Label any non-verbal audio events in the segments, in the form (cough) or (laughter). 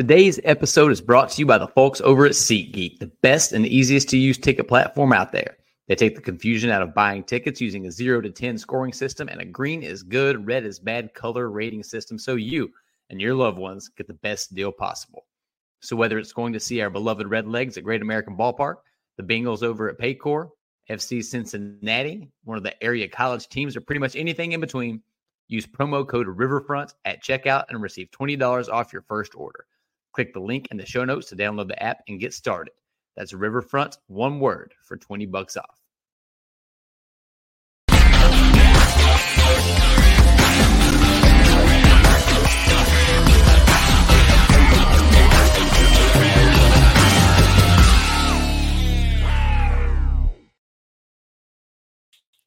Today's episode is brought to you by the folks over at SeatGeek, the best and easiest to use ticket platform out there. They take the confusion out of buying tickets using a 0 to 10 scoring system and a green is good, red is bad color rating system so you and your loved ones get the best deal possible. So whether it's going to see our beloved Redlegs at Great American Ballpark, the Bengals over at Paycor, FC Cincinnati, one of the area college teams, or pretty much anything in between, use promo code Riverfront at checkout and receive $20 off your first order. Click the link in the show notes to download the app and get started. That's Riverfront, one word for 20 bucks off.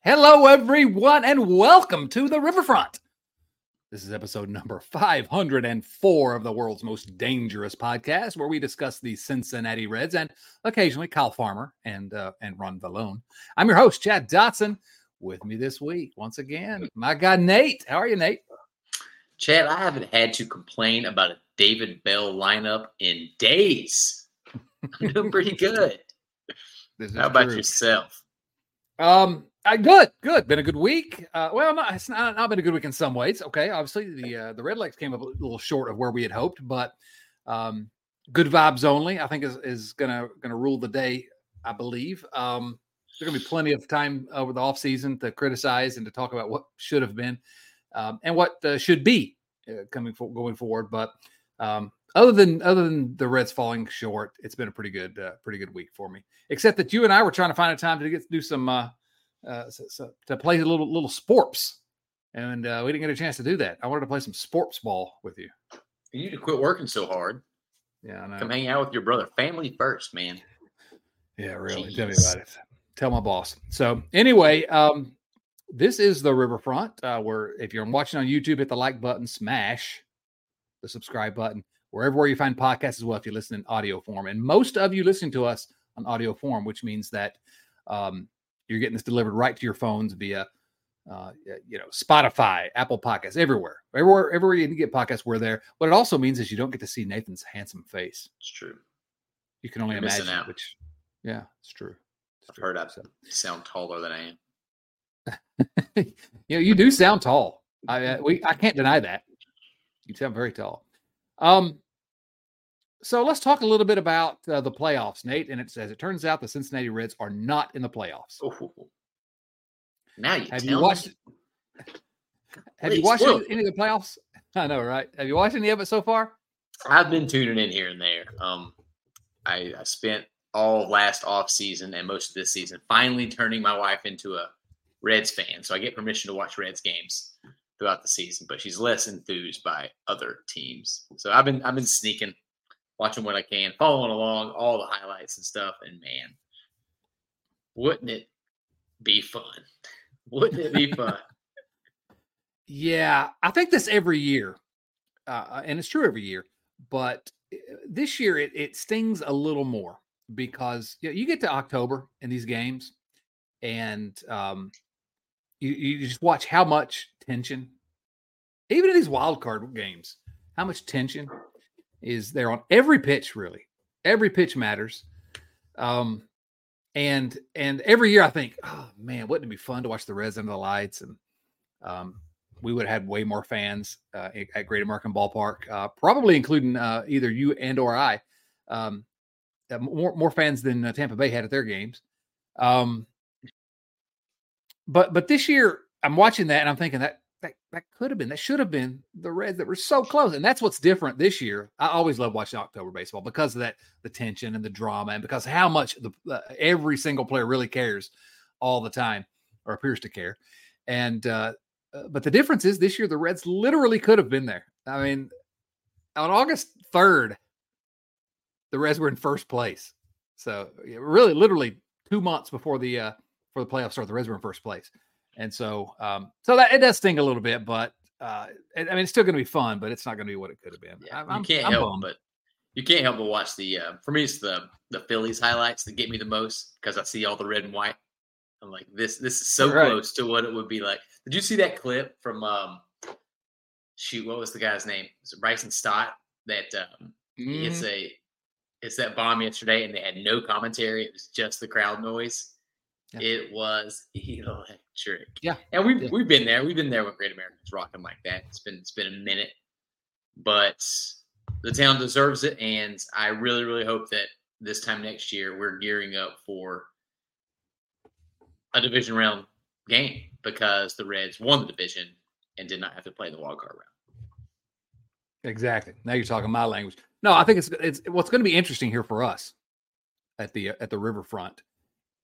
Hello, everyone, and welcome to the Riverfront. This is episode number 504 of the world's most dangerous podcast, where we discuss the Cincinnati Reds and occasionally Kyle Farmer and uh, and Ron Villone. I'm your host, Chad Dotson. With me this week, once again, my guy Nate. How are you, Nate? Chad, I haven't had to complain about a David Bell lineup in days. I'm doing pretty (laughs) good. How about true. yourself? Um, uh, good, good. Been a good week. Uh, well, not, it's not, not been a good week in some ways. Okay, obviously the uh, the Redlegs came up a little short of where we had hoped, but um, good vibes only. I think is is gonna gonna rule the day. I believe. Um, there's gonna be plenty of time over the off season to criticize and to talk about what should have been um, and what uh, should be uh, coming for, going forward. But um, other than other than the Reds falling short, it's been a pretty good uh, pretty good week for me. Except that you and I were trying to find a time to get do some uh, uh, so, so to play a little little sports, and uh, we didn't get a chance to do that. I wanted to play some sports ball with you. You need to quit working so hard. Yeah, I know. Come hang out with your brother. Family first, man. Yeah, really. Jeez. Tell me about it. Tell my boss. So anyway, um, this is the Riverfront. Uh, where if you're watching on YouTube, hit the like button, smash the subscribe button wherever where you find podcasts as well. If you listen in audio form, and most of you listen to us on audio form, which means that um, you're getting this delivered right to your phones via, uh, you know, Spotify, Apple Podcasts, everywhere, everywhere, everywhere you can get podcasts. We're there. What it also means is you don't get to see Nathan's handsome face. It's true. You can only You're imagine, out. which, yeah, it's true. It's I've true. heard I So- sound taller than I am. (laughs) you know, you do sound tall. I uh, we I can't deny that. You sound very tall. Um, so let's talk a little bit about uh, the playoffs, Nate. And it says it turns out the Cincinnati Reds are not in the playoffs. Oh, now you Have you watched? (laughs) Have you watched spoil any, it. any of the playoffs? (laughs) I know, right? Have you watched any of it so far? I've been tuning in here and there. Um, I, I spent all last off season and most of this season finally turning my wife into a Reds fan, so I get permission to watch Reds games throughout the season. But she's less enthused by other teams, so I've been I've been sneaking, watching what I can, following along all the highlights and stuff. And man, wouldn't it be fun? (laughs) Wouldn't it be fun? Yeah, I think this every year, uh, and it's true every year. But uh, this year, it, it stings a little more because you, know, you get to October in these games, and um, you, you just watch how much tension, even in these wild card games, how much tension is there on every pitch. Really, every pitch matters. Um, and and every year I think, oh man, wouldn't it be fun to watch the Reds under the lights and um, we would have had way more fans uh, at- at Great American Ballpark, uh, probably including uh, either you and or I. Um, uh, more more fans than uh, Tampa Bay had at their games. Um, but but this year I'm watching that and I'm thinking that that that could have been that should have been the Reds that were so close, and that's what's different this year. I always love watching October baseball because of that the tension and the drama, and because how much the uh, every single player really cares all the time. or appears to care. And uh, uh, but the difference is this year the Reds literally could have been there. I mean, on August third, the Reds were in first place. So really, literally two months before the uh, for the playoffs start, the Reds were in first place. And so, um, so that it does sting a little bit, but uh, I mean, it's still going to be fun, but it's not going to be what it could have been. Yeah, I'm, you can't I'm help bummed. but you can't help but watch the. Uh, for me, it's the the Phillies highlights that get me the most because I see all the red and white. I'm like, this this is so right. close to what it would be like. Did you see that clip from? um Shoot, what was the guy's name? Was it Bryson Stott? That um, mm-hmm. it's a it's that bomb yesterday, and they had no commentary. It was just the crowd noise. Yeah. It was (laughs) electric. Yeah, and we've yeah. we've been there. We've been there when Great American's rocking like that. It's been it's been a minute, but the town deserves it, and I really really hope that this time next year we're gearing up for a division round game because the Reds won the division and did not have to play the wild card round. Exactly. Now you're talking my language. No, I think it's it's what's going to be interesting here for us at the at the riverfront.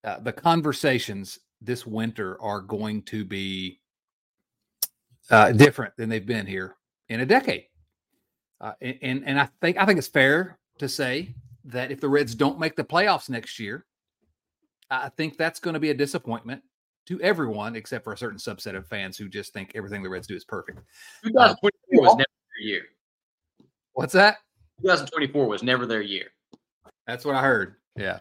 Uh, the conversations this winter are going to be uh, different than they've been here in a decade. Uh, and and I think I think it's fair to say that if the Reds don't make the playoffs next year, I think that's going to be a disappointment to everyone except for a certain subset of fans who just think everything the Reds do is perfect. 2024 was never their year. What's that? 2024 was never their year. That's what I heard. Yeah.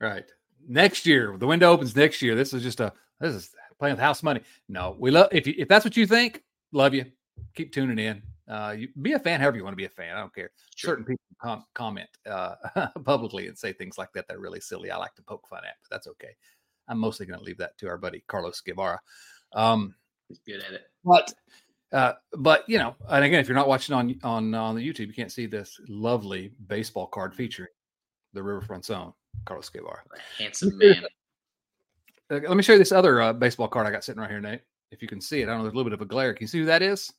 Right. Next year, the window opens next year. This is just a this is playing with house money. No, we love if you, if that's what you think, love you. Keep tuning in. Uh, you, be a fan however you want to be a fan. I don't care. Sure. Certain people com- comment uh, (laughs) publicly and say things like that. They're really silly. I like to poke fun at, but that's okay. I'm mostly going to leave that to our buddy Carlos Guevara. Um, He's good at it. But uh, but you know, and again, if you're not watching on on on the YouTube, you can't see this lovely baseball card featuring the Riverfront Zone, Carlos Guevara, handsome man. (laughs) Let me show you this other uh, baseball card I got sitting right here, Nate. If you can see it, I don't know. There's a little bit of a glare. Can you see who that is?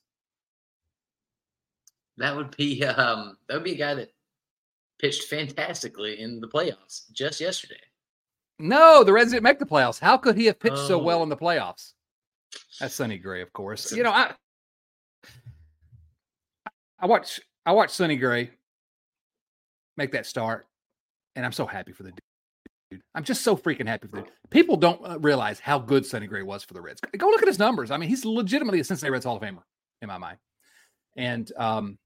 That would be um, that would be a guy that pitched fantastically in the playoffs just yesterday. No, the Reds didn't make the playoffs. How could he have pitched oh. so well oh. in the playoffs? That's Sonny Gray, of course. You know, I I watch I watch Sonny Gray make that start, and I'm so happy for the dude. I'm just so freaking happy for the dude. People don't uh, realize how good Sonny Gray was for the Reds. Go look at his numbers. I mean, he's legitimately a Cincinnati Reds Hall of Famer in my mind. And um,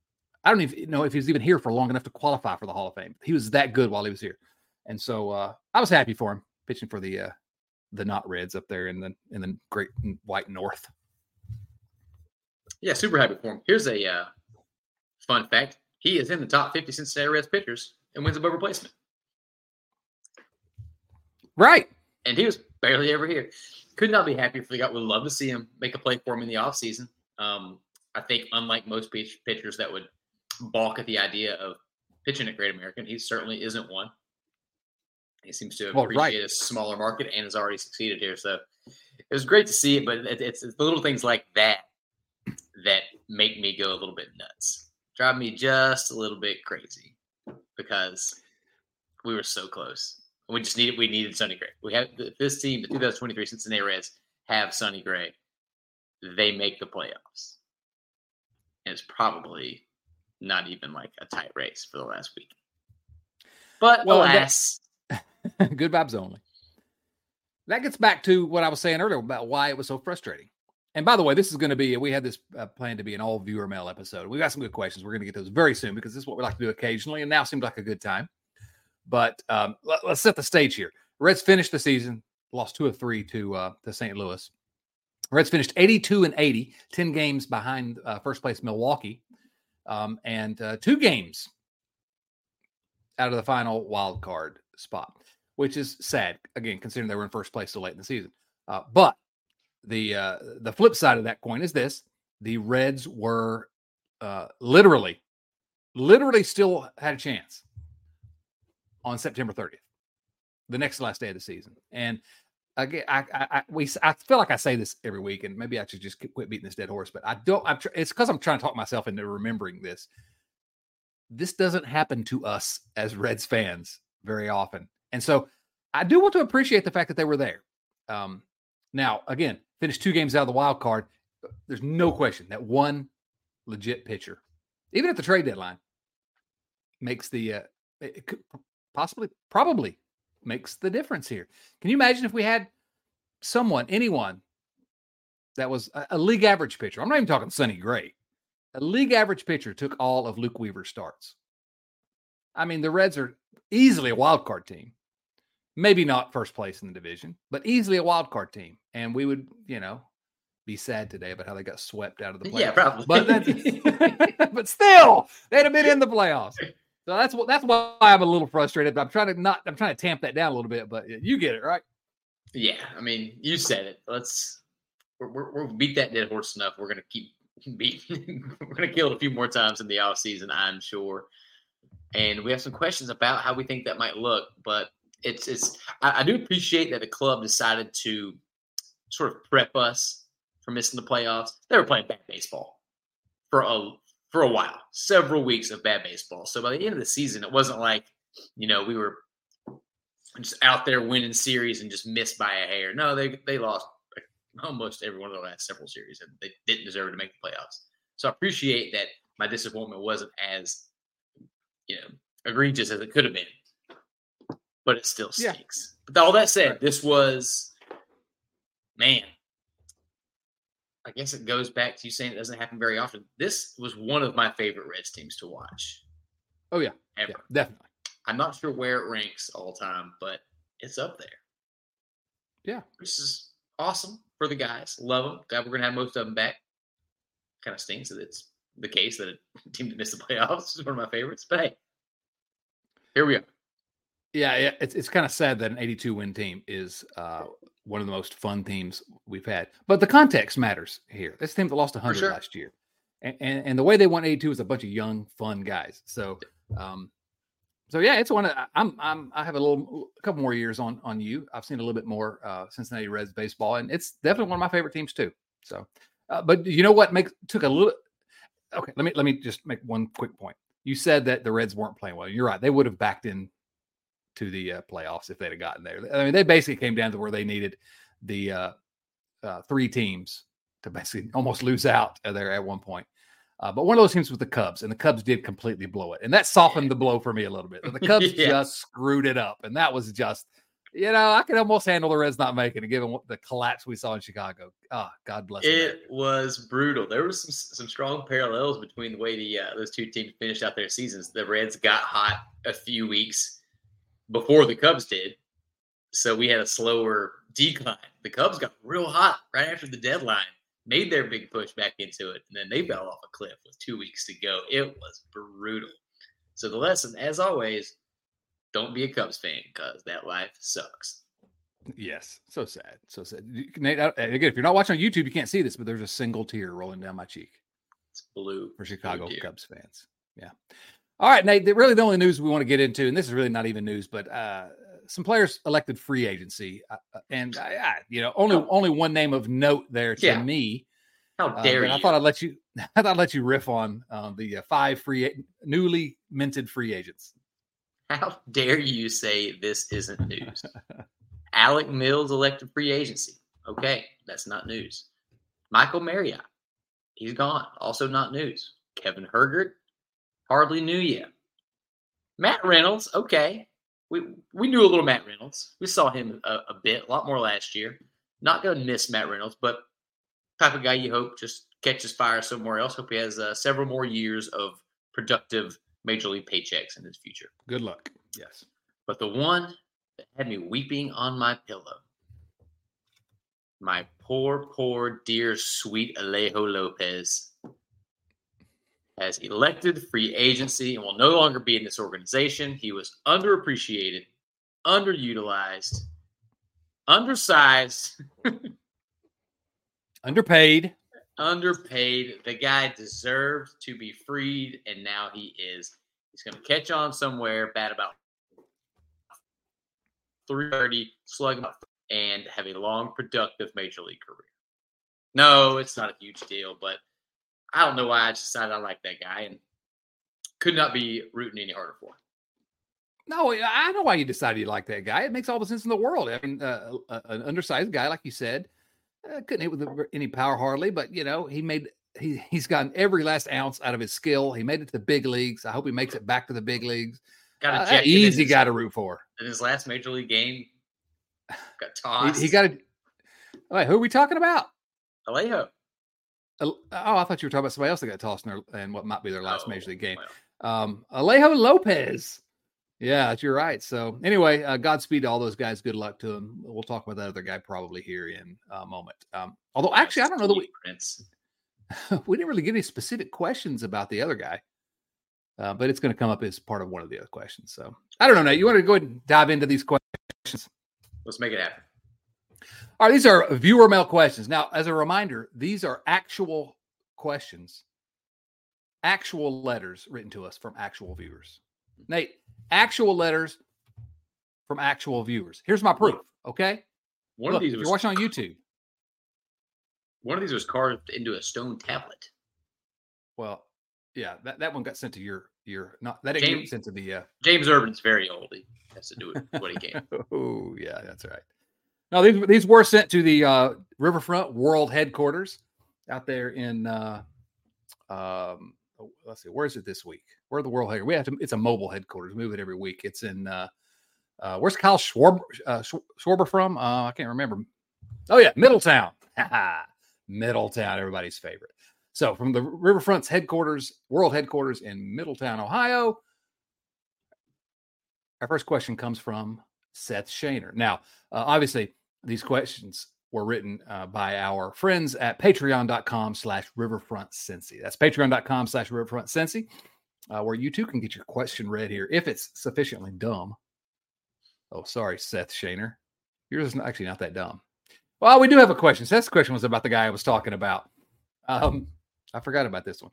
I don't even know if he was even here for long enough to qualify for the Hall of Fame. He was that good while he was here, and so uh, I was happy for him pitching for the uh, the not Reds up there in the in the great white North. Yeah, super happy for him. Here's a uh, fun fact: he is in the top 50 Cincinnati Reds pitchers and wins above replacement. Right. And he was barely ever here. Could not be happy for the guy. Would love to see him make a play for him in the offseason. Um, I think, unlike most pitchers that would balk at the idea of pitching at Great American, he certainly isn't one. He seems to appreciate well, right. a smaller market and has already succeeded here. So it was great to see it, but it's, it's the little things like that that make me go a little bit nuts, drive me just a little bit crazy because we were so close. We just needed we needed Sonny Gray. We have this team, the 2023 Cincinnati Reds, have Sonny Gray. They make the playoffs. And it's probably not even like a tight race for the last week. But well, alas, (laughs) good vibes only. That gets back to what I was saying earlier about why it was so frustrating. And by the way, this is going to be, we had this uh, planned to be an all viewer mail episode. We got some good questions. We're going to get those very soon because this is what we like to do occasionally. And now seems like a good time. But um, let, us set the stage here. Reds finished the season, lost two of three to uh, to St. Louis. Reds finished 82 and 80, 10 games behind uh, first place Milwaukee, um, and uh, two games out of the final wild card spot, which is sad again, considering they were in first place so late in the season. Uh, but the uh, the flip side of that coin is this: the Reds were uh, literally, literally still had a chance on September 30th, the next last day of the season, and. Again, I, I, I, we, I feel like I say this every week, and maybe I should just quit beating this dead horse. But I don't. I'm. Tr- it's because I'm trying to talk myself into remembering this. This doesn't happen to us as Reds fans very often. And so I do want to appreciate the fact that they were there. Um, Now, again, finished two games out of the wild card. There's no question that one legit pitcher, even at the trade deadline, makes the uh, possibly probably makes the difference here. Can you imagine if we had someone, anyone that was a, a league average pitcher? I'm not even talking Sonny Gray. A league average pitcher took all of Luke Weaver's starts. I mean, the Reds are easily a wild card team. Maybe not first place in the division, but easily a wild card team. And we would, you know, be sad today about how they got swept out of the playoffs. Yeah, probably. But that's, (laughs) but still, they'd have been in the playoffs. (laughs) So that's what that's why I'm a little frustrated. But I'm trying to not I'm trying to tamp that down a little bit. But you get it right. Yeah, I mean, you said it. Let's we're, we're, beat that dead horse enough. We're gonna keep (laughs) beating. we're gonna kill it a few more times in the off season, I'm sure. And we have some questions about how we think that might look. But it's it's I, I do appreciate that the club decided to sort of prep us for missing the playoffs. They were playing bad baseball for a for a while, several weeks of bad baseball. So by the end of the season, it wasn't like you know we were just out there winning series and just missed by a hair. No, they they lost almost every one of the last several series, and they didn't deserve to make the playoffs. So I appreciate that my disappointment wasn't as you know egregious as it could have been, but it still Yeah. stinks. But all that said, this was man. I guess it goes back to you saying it doesn't happen very often. This was one of my favorite Reds teams to watch. Oh yeah, Ever. yeah, definitely. I'm not sure where it ranks all time, but it's up there. Yeah. this is awesome for the guys. Love them. Glad we're going to have most of them back. Kind of stinks that it's the case that a (laughs) team that missed the playoffs is one of my favorites. But hey, here we are. Yeah, yeah, it's it's kind of sad that an 82 win team is uh, one of the most fun teams we've had. But the context matters here. This team that lost 100 sure. last year, and, and and the way they won 82 is a bunch of young, fun guys. So, um, so yeah, it's one. Of, I'm I'm I have a little a couple more years on on you. I've seen a little bit more uh, Cincinnati Reds baseball, and it's definitely one of my favorite teams too. So, uh, but you know what makes took a little. Okay, let me let me just make one quick point. You said that the Reds weren't playing well. You're right; they would have backed in to the uh, playoffs if they'd have gotten there. I mean, they basically came down to where they needed the uh, uh, three teams to basically (laughs) almost lose out there at one point. Uh, but one of those teams was the Cubs, and the Cubs did completely blow it, and that softened the blow for me a little bit. The (laughs) Cubs Yeah. just screwed it up, and that was just, you know, I could almost handle the Reds not making it, given what the collapse we saw in Chicago. Ah, God bless It America. was brutal. There was some some strong parallels between the way the uh, those two teams finished out their seasons. The Reds got hot a few weeks before the Cubs did, so we had a slower decline. The Cubs got real hot right after the deadline, made their big push back into it, and then they fell off a cliff with two weeks to go. It was brutal. So the lesson, as always, don't be a Cubs fan because that life sucks. Yes, so sad, so sad. Nate, again, if you're not watching on YouTube, you can't see this, but there's a single tear rolling down my cheek. It's blue for Chicago dear. Cubs fans. Yeah. All right, Nate. the- Really, the only news we want to get into, and this is really not even news, but uh, some players elected free agency, uh, uh, and I, I, you know, only Oh. only one name of note there to Yeah. me. How Uh, dare but you? I thought I'd let you. (laughs) I thought I'd let you riff on um, the uh, five free, newly minted free agents. How dare you say this isn't news? Alec Mills elected free agency. Okay, that's not news. Michael Marriott, he's gone. Also not news. Kevin Herget, hardly knew you. Matt Reynolds, okay. We we knew a little Matt Reynolds. We saw him a, a bit, a lot more last year. Not going to miss Matt Reynolds, but type of guy you hope just catches fire somewhere else. Hope he has uh, several more years of productive major league paychecks in his future. Good luck. Yes. But the one that had me weeping on my pillow, my poor, poor, dear, sweet Alejo Lopez has elected free agency and will no longer be in this organization. He was underappreciated, underutilized, undersized, (laughs) Underpaid. underpaid. The guy deserved to be freed, and now he is. He's going to catch on somewhere, bat about 330, slug about, and have a long, productive major league career. No, it's not a huge deal, but I don't know why I just decided I like that guy and could not be rooting any harder for him. No, I know why you decided you like that guy. It makes all the sense in the world. I mean, uh, a- an undersized guy, like you said, uh, couldn't hit with any power hardly, but you know he made he he's gotten every last ounce out of his skill. He made it to the big leagues. I hope he makes it back to the big leagues. Got Uh, ejected in easy his- guy to root for. in his last major league game. (sighs) Got He, tossed. he got a. Wait, who are we talking about? Alejo. Oh, I thought you were talking about somebody else that got tossed in, their, in what might be their last Oh, major league game. Um, Alejo Lopez. Yeah, you're right. So anyway, uh, Godspeed to all those guys. Good luck to them. We'll talk about that other guy probably here in a moment. Um, although actually, I don't know that we, (laughs) we didn't really get any specific questions about the other guy, uh, but it's going to come up as part of one of the other questions. So I don't know, Nate. You want to go ahead and dive into these questions? Let's make it happen. All right, these are viewer mail questions. Now, as a reminder, these are actual questions, actual letters written to us from actual viewers. Nate, actual letters from actual viewers. Here's my proof. Okay, One Look, of these you're watching on YouTube. One of these was carved into a stone tablet. Well, yeah, that, that one got sent to your your not that didn't get sent to the uh, James Urban's very old. He has to do it what he can. (laughs) Oh, yeah, that's right. No, these these were sent to the uh, Riverfront World headquarters out there in. Uh, um, oh, let's see, where is it this week? Where the world headquarters? We have to. It's a mobile headquarters. We move it every week. It's in. Uh, uh, where's Kyle Schwarber, uh, Schwarber from? Uh, I can't remember. Oh yeah, Middletown. (laughs) Middletown, everybody's favorite. So from the Riverfront's headquarters, world headquarters in Middletown, Ohio. Our first question comes from Seth Shaner. Now, uh, obviously, these questions were written uh, by our friends at patreon.com slash riverfront. That's patreon.com slash riverfront uh, where you too can get your question read here if it's sufficiently dumb. Oh, sorry, Seth Shaner. Yours is actually not that dumb. Well, we do have a question. Seth's question was about the guy I was talking about. Um, I forgot about this one.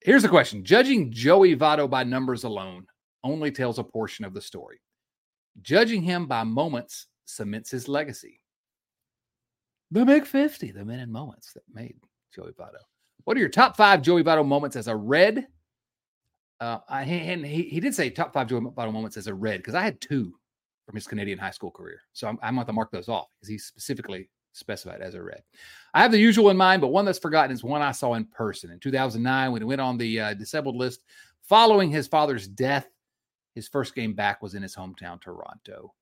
Here's the question Judging Joey Votto by numbers alone only tells a portion of the story. Judging him by moments cements his legacy. The Big 50, the men and moments that made Joey Votto. What are your top five Joey Votto moments as a red? Uh, I, and he, he did say top five Joey Votto moments as a red because I had two from his Canadian high school career. So I'm, I'm going to mark those off because he specifically specified as a red. I have the usual in mind, but one that's forgotten is one I saw in person in 2009 when he went on the uh, disabled list following his father's death. His first game back was in his hometown, Toronto.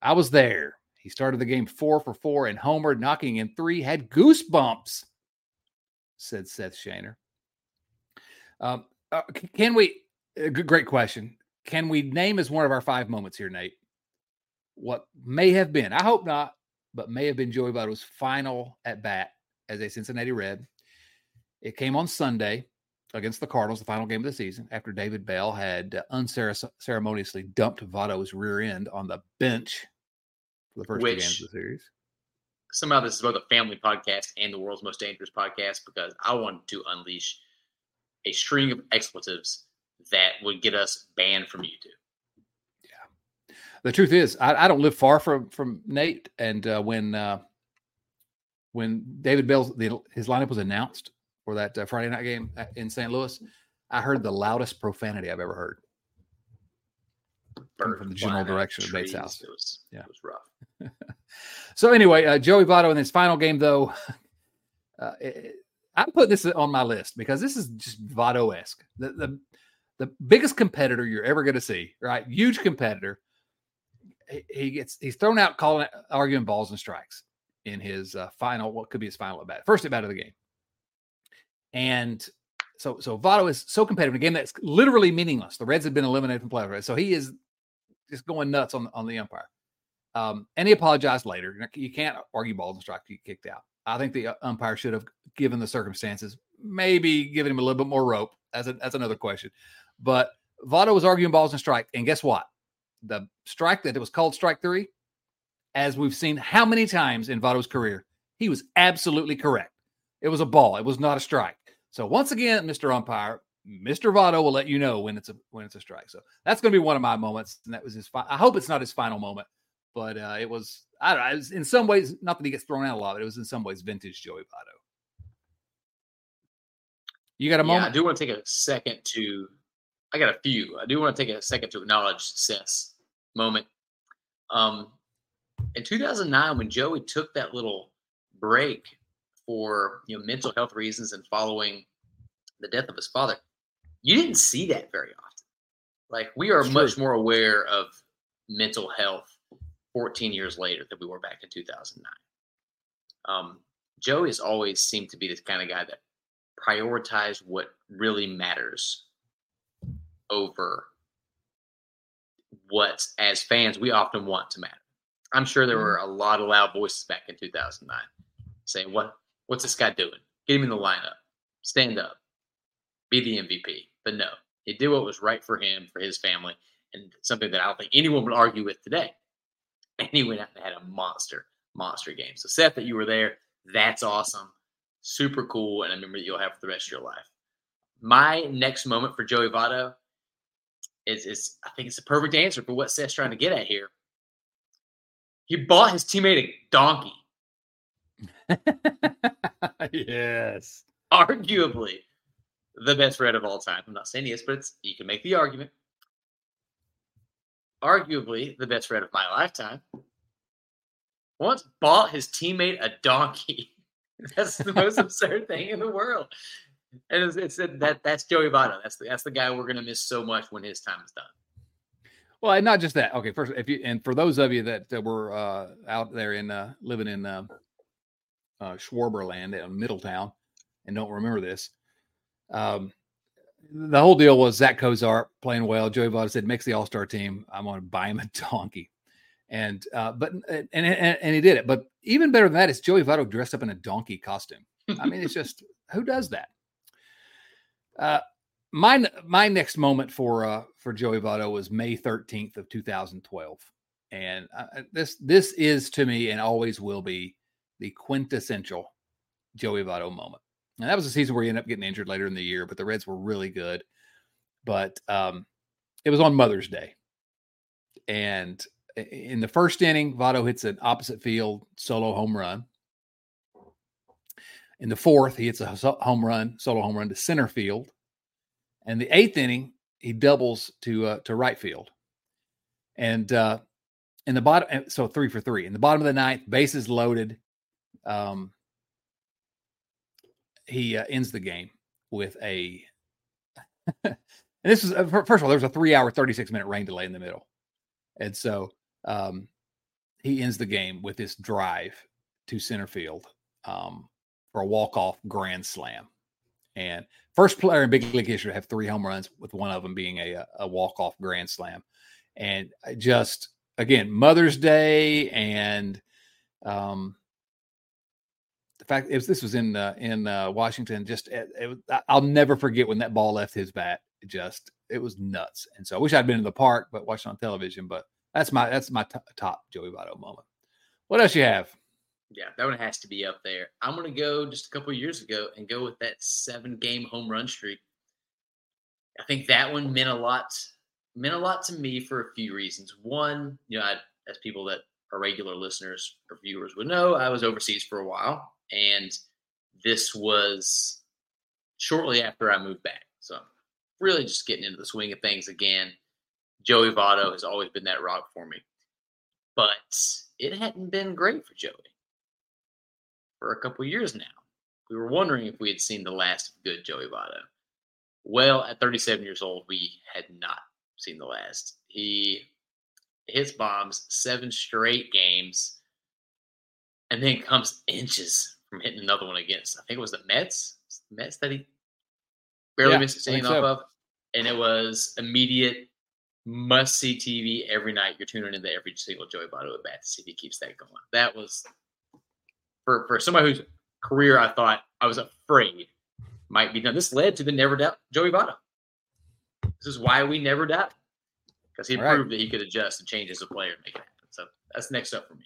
I was there. He started the game four for four and homered, knocking in three, had goosebumps, said Seth Shaner. Um, uh, can we, uh, great question. Can we name as one of our five moments here, Nate? What may have been, I hope not, but may have been Joey Votto's final at bat as a Cincinnati Red. It came on Sunday against the Cardinals, the final game of the season, after David Bell had unceremoniously dumped Votto's rear end on the bench for the first two games of the series. Somehow, this is both a family podcast and the world's most dangerous podcast because I wanted to unleash a string of expletives that would get us banned from YouTube. Yeah, the truth is, I, I don't live far from from Nate, and uh, when uh, when David Bell's the, his lineup was announced for that uh, Friday night game in St. Louis, I heard the loudest profanity I've ever heard. From the general direction of Bates. House. It was, Yeah. it was rough. (laughs) So anyway, uh, Joey Votto in his final game, though, (laughs) uh, it- I'm putting this on my list because this is just Votto esque. The, the the biggest competitor you're ever going to see, right? Huge competitor. He, he gets he's thrown out calling arguing balls and strikes in his uh, final what could be his final at bat, first at bat of the game. And so so Votto is so competitive in a game that's literally meaningless. The Reds have been eliminated from playoffs, right? So he is just going nuts on on the umpire. Um, and he apologized later. You can't argue balls and strikes. You get kicked out. I think the uh, umpire should have, given the circumstances, maybe given him a little bit more rope. That's a, that's another question. But Votto was arguing balls and strike, and guess what? The strike that it was called strike three, as we've seen how many times in Votto's career, he was absolutely correct. It was a ball. It was not a strike. So once again, Mr. Umpire, Mr. Votto will let you know when it's a when it's a strike. So that's going to be one of my moments, and that was his. Fi- I hope it's not his final moment but uh, it was I don't know. It was in some ways not that he gets thrown out a lot, but it was in some ways vintage Joey Votto. You got a Yeah, I moment? do want to take a second to. I got a few. I do want to take a second to acknowledge Seth's moment. Um, in 2009, when Joey took that little break for you know mental health reasons and following the death of his father, you didn't see that very often. Like we are much more aware of mental health 14 years later than we were back in 2009. Um, Joe has always seemed to be this kind of guy that prioritized what really matters over what, as fans, we often want to matter. I'm sure there were a lot of loud voices back in 2009 saying, "What? What's this guy doing? Get him in the lineup. Stand up. Be the MVP." But no, he did what was right for him, for his family, and something that I don't think anyone would argue with today. (laughs) And he went out and had a monster, monster game. So, Seth, that you were there, that's awesome. Super cool. And I remember you'll have for the rest of your life. My next moment for Joey Votto is, is I think it's a perfect answer for what Seth's trying to get at here. He bought his teammate a donkey. (laughs) yes. Arguably the best red of all time. I'm not saying yes, but it's you can make the argument. Arguably the best red of my lifetime. Once bought his teammate a donkey. (laughs) That's the most absurd thing in the world. And it's, it's that that's Joey Votto. That's the, that's the guy we're gonna miss so much when his time is done. Well, and not just that. Okay, first, if you and for those of you that, that were uh, out there in uh, living in uh, uh, Schwarberland in Middletown and don't remember this, um, the whole deal was Zach Cozart playing well. Joey Votto said makes the All Star team. I'm going to buy him a (laughs) donkey, and uh, but and, and and he did it. But even better than that is Joey Votto dressed up in a donkey costume. I mean, it's (laughs) just who does that? Uh, my my next moment for uh for Joey Votto was May 13th of 2012. And uh, this this is to me and always will be the quintessential Joey Votto moment. And that was a season where he ended up getting injured later in the year, but the Reds were really good. But um it was on Mother's Day. And in the first inning, Votto hits an opposite field solo home run. In the fourth, he hits a home run, solo home run to center field. And the eighth inning, he doubles to uh, to right field. And uh, in the bottom, so three for three. In the bottom of the ninth, bases loaded. Um, he uh, ends the game with a. (laughs) and this is uh, first of all, there was a three-hour, thirty-six minute rain delay in the middle, and so um, he ends the game with this drive to center field um, for a walk-off grand slam. And first player in big league history to have three home runs, with one of them being a, a walk off grand slam. And just again, Mother's Day and um, the fact if this was in uh, in uh, Washington, just it, it, I'll never forget when that ball left his bat. Just it was nuts. And so I wish I'd been in the park, but watching on television. But that's my that's my t- top Joey Votto moment. What else you have? Yeah, that one has to be up there. I'm to go just a couple years ago and go with that seven game home run streak. I think that one meant a lot, meant a lot to me for a few reasons. One, you know, I, as people that are regular listeners or viewers would know, I was overseas for a while, and this was shortly after I moved back. So, really just getting into the swing of things again. Joey Votto has always been that rock for me, but it hadn't been great for Joey for a couple years now. We were wondering if we had seen the last of good Joey Votto. Well, at 37 years old, we had not seen the last. He hits bombs seven straight games and then comes inches from hitting another one against, I think it was the Mets. The Mets that he barely yeah, missed a off so. of. And it was immediate must see TV every night. You're tuning into every single Joey Votto at bat to see if he keeps that going. That was for for somebody whose career I thought I was afraid might be done. This led to the never doubt Joey Votto. This is why we never doubt because he All proved right. that he could adjust and change as a player and make it happen. So that's next up for me.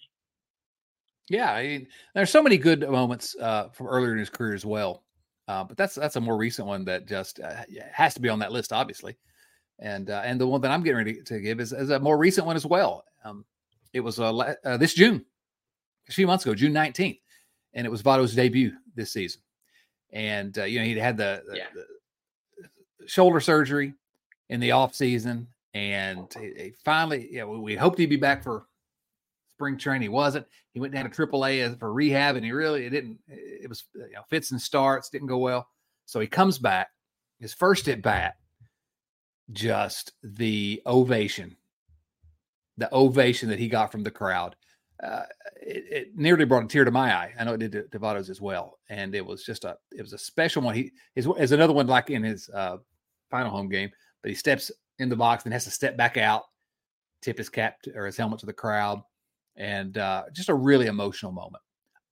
Yeah, I mean, there's so many good moments uh, from earlier in his career as well, uh, but that's that's a more recent one that just uh, has to be on that list, obviously. And uh, and the one that I'm getting ready to give is, is a more recent one as well. Um, it was uh, uh, this June, a few months ago, June 19th and it was Votto's debut this season. And uh, you know, he'd had the, the, yeah. the, shoulder surgery in the off season, and he, he finally, yeah, we, we hoped he'd be back for spring training. He wasn't. He went down to AAA for rehab, and he really it didn't. It was you know, fits and starts didn't go well. So he comes back. His first at bat, just the ovation, the ovation that he got from the crowd. Uh, it, it, nearly brought a tear to my eye. I know it did to, to Votto's as well, and it was just a it was a special one. He is is another one like in his uh, final home game, but he steps in the box and has to step back out, tip his cap to, or his helmet to the crowd, and uh, just a really emotional moment.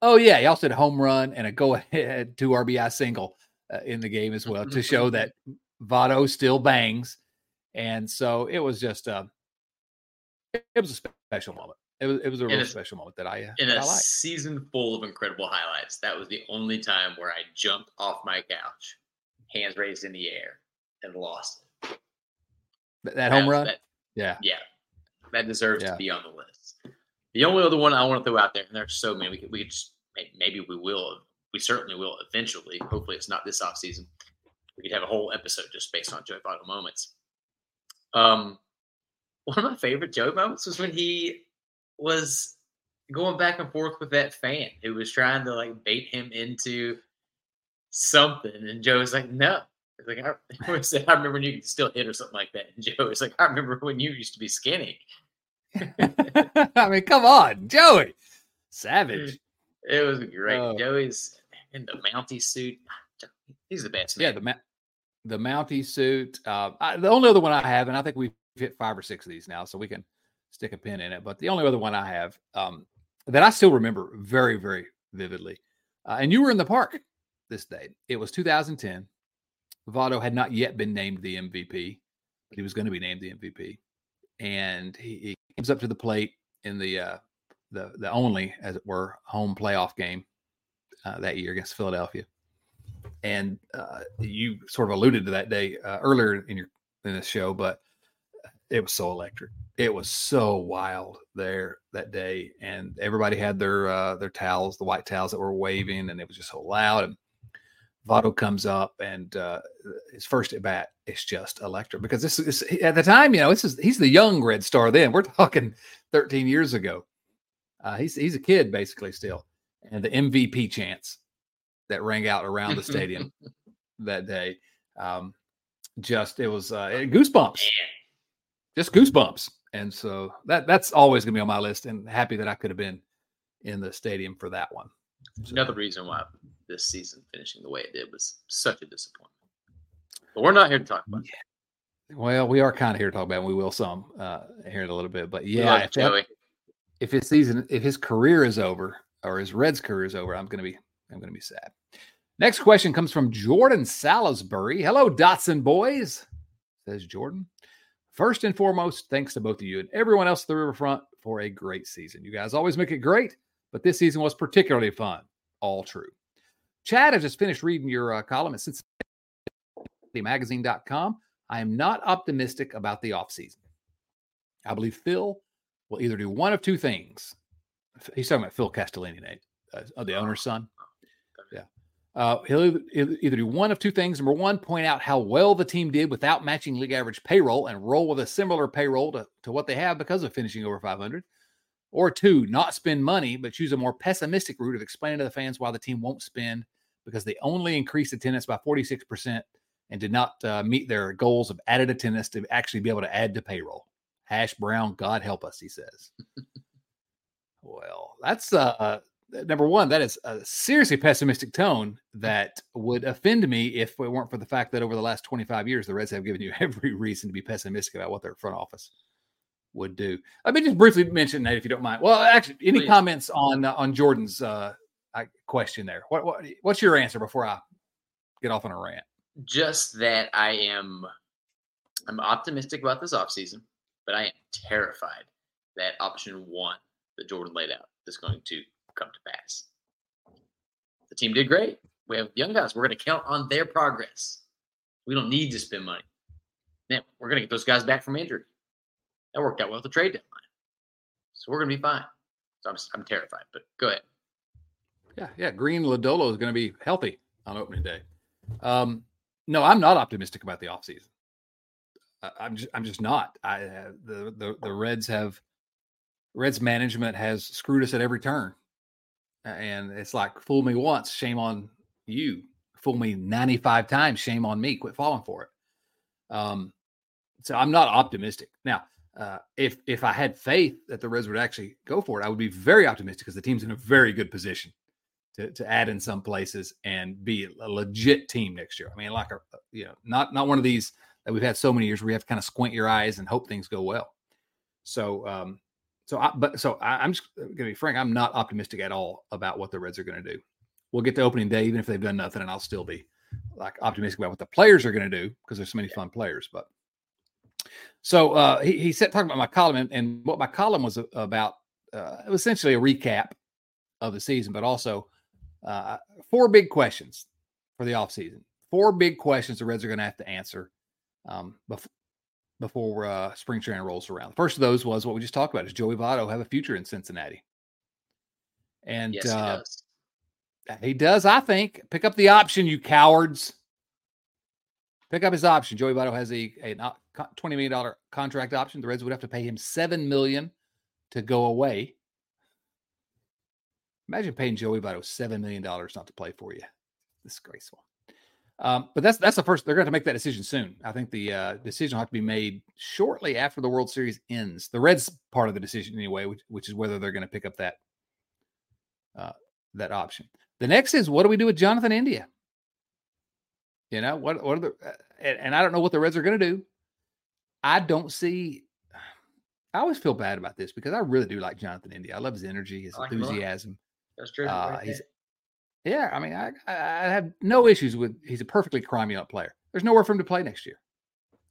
Oh yeah, he also had a home run and a go (laughs) ahead two RBI single uh, in the game as well to show that (laughs) Votto still bangs, and so it was just a it was a special moment. It was it was a real special moment that I uh, in that a I season full of incredible highlights. That was the only time where I jumped off my couch, hands raised in the air, and lost it. That, that home run, that- yeah. yeah, that deserves Yeah. to be on the list. The only other one I want to throw out there, and there's so many, we could, we could just, maybe we will, we certainly will eventually. Hopefully, it's not this off season. We could have a whole episode just based on Joey Votto moments. Um, one of my favorite Joey moments was when he was going back and forth with that fan who was trying to like bait him into something, and Joe was like, "No." Like I, (laughs) I remember when you could still hit or something like that. And Joe was like, I remember when you used to be skinny. (laughs) I mean, come on, Joey, savage. It was great. Oh. Joey's in the Mountie suit. He's the best. Yeah, man. the ma- the Mountie suit. Uh, I, the only other one I have, and I think we've hit five or six of these now, so we can stick a pin in it. But the only other one I have um, that I still remember very, very vividly, uh, and you were in the park this day. It was 2010. Votto had not yet been named the MVP, but he was going to be named the MVP, and he, he comes up to the plate in the uh, the the only, as it were, home playoff game uh, that year against Philadelphia and uh, you sort of alluded to that day uh, earlier in your in this show, but it was so electric. It was so wild there that day, and everybody had their uh, their towels, the white towels that were waving, and it was just so loud. And Votto comes up, and uh, his first at bat is just electric because this is at the time, you know, this is he's the young Red Star. Then we're talking 13 years ago. Uh, he's he's a kid basically still, and the MVP chance that rang out around the stadium (laughs) that day. Um, just it was uh, goosebumps, just goosebumps, and so that that's always going to be on my list. And happy that I could have been in the stadium for that one. So, Another reason why this season finishing the way it did was such a disappointment. But we're not here to talk about it. well, we are kind of here to talk about. It. and We will some uh, here in a little bit, but yeah, if, that- if his season, if his career is over or his Reds career is over, I'm going to be I'm going to be sad. Next question comes from Jordan Salisbury. Hello, Dotson boys, says Jordan. First and foremost, thanks to both of you and everyone else at the Riverfront for a great season. You guys always make it great, but this season was particularly fun. All true. Chad, I just finished reading your uh, column at CincinnatiMagazine.com. I am not optimistic about the offseason. I believe Phil will either do one of two things. He's talking about Phil Castellini, Nate, uh, the owner's son. Yeah. Uh, he'll either, either do one of two things. Number one, point out how well the team did without matching league average payroll and roll with a similar payroll to, to what they have because of finishing over 500. Or two, not spend money, but choose a more pessimistic route of explaining to the fans why the team won't spend because they only increased attendance by 46% and did not uh, meet their goals of added attendance to actually be able to add to payroll. Hash Brown, God help us, he says. well, that's uh, number one. That is a seriously pessimistic tone that would offend me if it weren't for the fact that over the last 25 years, the Reds have given you (laughs) every reason to be pessimistic about what their front office would do. Let me just briefly mention that, if you don't mind. Well, actually, any Please. comments on uh, on Jordan's uh, question there? What, what what's your answer before I get off on a rant? Just that I am I'm optimistic about this offseason, but I am terrified that option one that Jordan laid out is going to come to pass. The team did great. We have young guys. We're going to count on their progress. We don't need to spend money. Now, we're going to get those guys back from injury. That worked out well at the trade deadline. So we're going to be fine. So I'm, I'm terrified, but go ahead. Yeah, yeah. Green Lodolo is going to be healthy on opening day. Um, no, I'm not optimistic about the offseason. I'm just, I'm just not. I uh, the, the the Reds have Reds management has screwed us at every turn. And it's like, fool me once, shame on you. Fool me 95 times, shame on me. Quit falling for it. Um, so I'm not optimistic. Now, uh, if if I had faith that the Reds would actually go for it, I would be very optimistic because the team's in a very good position to, to add in some places and be a legit team next year. I mean, like a you know, not not one of these that we've had so many years where you have to kind of squint your eyes and hope things go well. So, um, so I, but so I, am just gonna be frank. I'm not optimistic at all about what the Reds are going to do. We'll get to opening day, even if they've done nothing, and I'll still be like optimistic about what the players are going to do because there's so many fun players. But so uh, he, he said talking about my column and, and what my column was about. Uh, it was essentially a recap of the season, but also uh, four big questions for the offseason. Four big questions the Reds are going to have to answer um, bef- before uh, spring training rolls around. The first of those was what we just talked about: is Joey Votto have a future in Cincinnati? And yes, he uh, does. He does, I think. Pick up the option, you cowards. Pick up his option. Joey Votto has a, a twenty million dollar contract option. The Reds would have to pay him seven million to go away. Imagine paying Joey Votto seven million dollars not to play for you. Disgraceful. Um, but that's that's the first. They're going to make that decision soon. I think the uh, decision will have to be made shortly after the World Series ends. The Reds part of the decision anyway, which, which is whether they're going to pick up that uh, that option. The next is what do we do with Jonathan India? You know what? What are the uh, and, and I don't know what the Reds are going to do. I don't see. I always feel bad about this because I really do like Jonathan India. I love his energy, his like enthusiasm. That's true. Uh, right yeah, I mean, I, I have no issues with. He's a perfectly cromulent player. There's nowhere for him to play next year.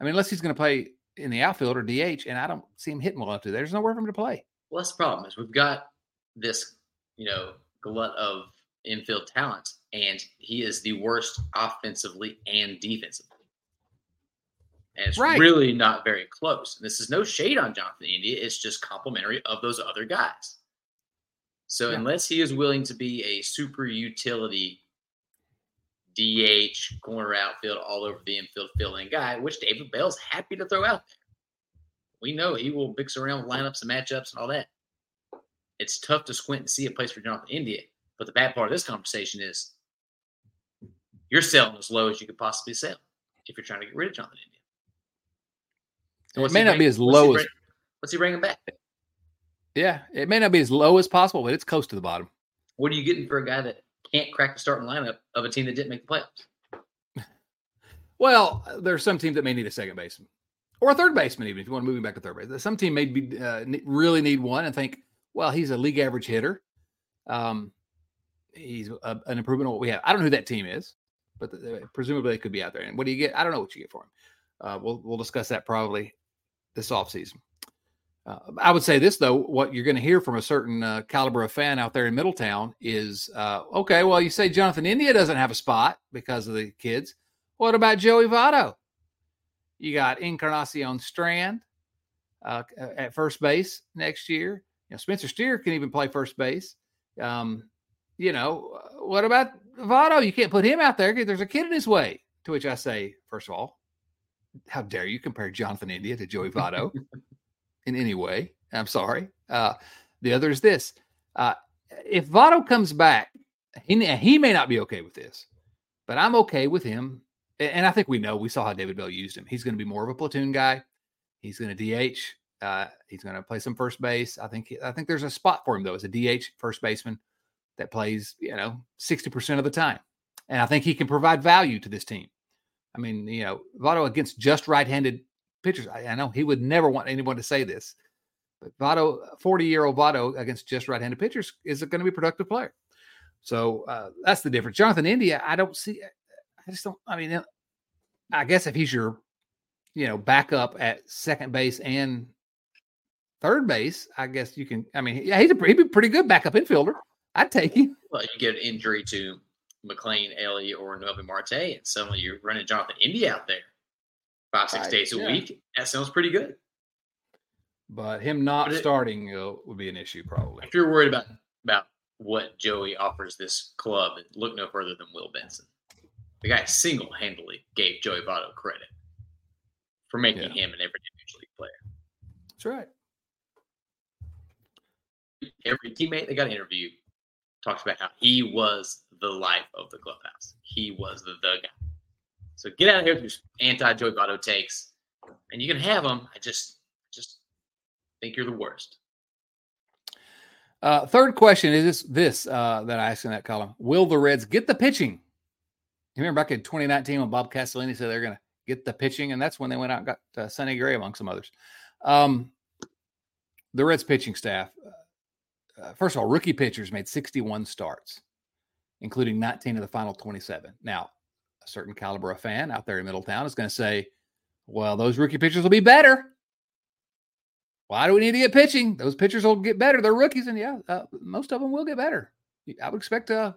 I mean, unless he's going to play in the outfield or DH, and I don't see him hitting well enough to. There's nowhere for him to play. Well, that's the problem is we've got this, you know, glut of infield talent, and he is the worst offensively and defensively. And it's right. really not very close. And this is no shade on Jonathan India. It's just complimentary of those other guys. So yeah. unless he is willing to be a super utility DH, corner outfield, all over the infield filling guy, which David Bell's happy to throw out there. We know he will mix around with lineups and matchups and all that. It's tough to squint and see a place for Jonathan India. But the bad part of this conversation is you're selling as low as you could possibly sell if you're trying to get rid of Jonathan India. it may not bring, be as low as. Bring, what's he bringing back? Yeah, it may not be as low as possible, but it's close to the bottom. What are you getting for a guy that can't crack the starting lineup of a team that didn't make the playoffs? (laughs) Well, there's some teams that may need a second baseman or a third baseman, even if you want to move him back to third base. Some team may be uh, really need one and think, well, he's a league average hitter. Um, he's a, an improvement on what we have. I don't know who that team is, but the, presumably it could be out there. And what do you get? I don't know what you get for him. Uh, we'll we'll discuss that probably this offseason. Uh, I would say this though: what you're going to hear from a certain uh, caliber of fan out there in Middletown is, uh, okay, well, you say Jonathan India doesn't have a spot because of the kids. What about Joey Votto? You got Encarnacion Strand uh, at first base next year. You know, Spencer Steer can even play first base. Um, you know, what about Votto? You can't put him out there. There's a kid in his way. To which I say, first of all, how dare you compare Jonathan India to Joey Votto? (laughs) in any way. I'm sorry. Uh, the other is this: uh, if Votto comes back, he he may not be okay with this, but I'm okay with him. And I think we know we saw how David Bell used him. He's going to be more of a platoon guy. He's going to DH. Uh, he's going to play some first base. I think I think there's a spot for him though as a DH first baseman that plays you know 60% of the time, and I think he can provide value to this team. I mean, you know, Votto against just right-handed pitchers. I, I, know he would never want anyone to say this, but Votto, 40 year old Votto against just right handed pitchers is going to be a productive player. So uh, that's the difference. Jonathan India, I don't see, I just don't, I mean, I guess if he's your, you know, backup at second base and third base, I guess you can, I mean, yeah, he's a, he'd be pretty good backup infielder. I'd take him. Well, you get an injury to McLain, Elly, or Noelvi Marte, and suddenly you're running Jonathan India out there five six days a yeah. week. That sounds pretty good. But him not but it, starting uh, would be an issue probably. If you're worried about about what Joey offers this club, look no further than Will Benson. The guy single handedly gave Joey Votto credit for making yeah. him an every major league player. That's right. every teammate they got interviewed talks about how he was the life of the clubhouse. He was the, the guy. So get out of here with your anti Joey Votto takes, and you can have them. I just just think you're the worst. Uh, third question is this, this uh, that I asked in that column: Will the Reds get the pitching? You remember back in 2019 when Bob Castellini said they're going to get the pitching, and that's when they went out and got uh, Sonny Gray among some others. Um, the Reds pitching staff. Uh, first of all, rookie pitchers made 61 starts, including 19 of the final 27. Now, a certain caliber of fan out there in Middletown is going to say, "Well, those rookie pitchers will be better." Why do we need to get pitching? Those pitchers will get better. They're rookies, and yeah, uh, most of them will get better. I would expect, uh,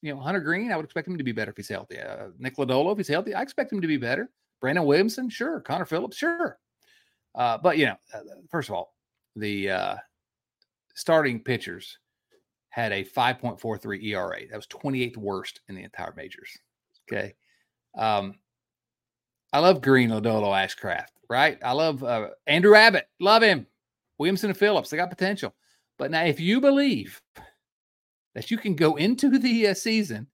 you know, Hunter Greene. I would expect him to be better if he's healthy. Uh, Nick Lodolo, if he's healthy, I expect him to be better. Brandon Williamson, sure. Connor Phillips, sure. Uh, but you know, uh, first of all, the uh, starting pitchers had a 5.43 ERA. That was 28th worst in the entire majors. Okay. Um, I love Greene Lodolo, Ashcraft right? I love uh, Andrew Abbott, love him. Williamson and Phillips, they got potential. But now, if you believe that you can go into the uh, season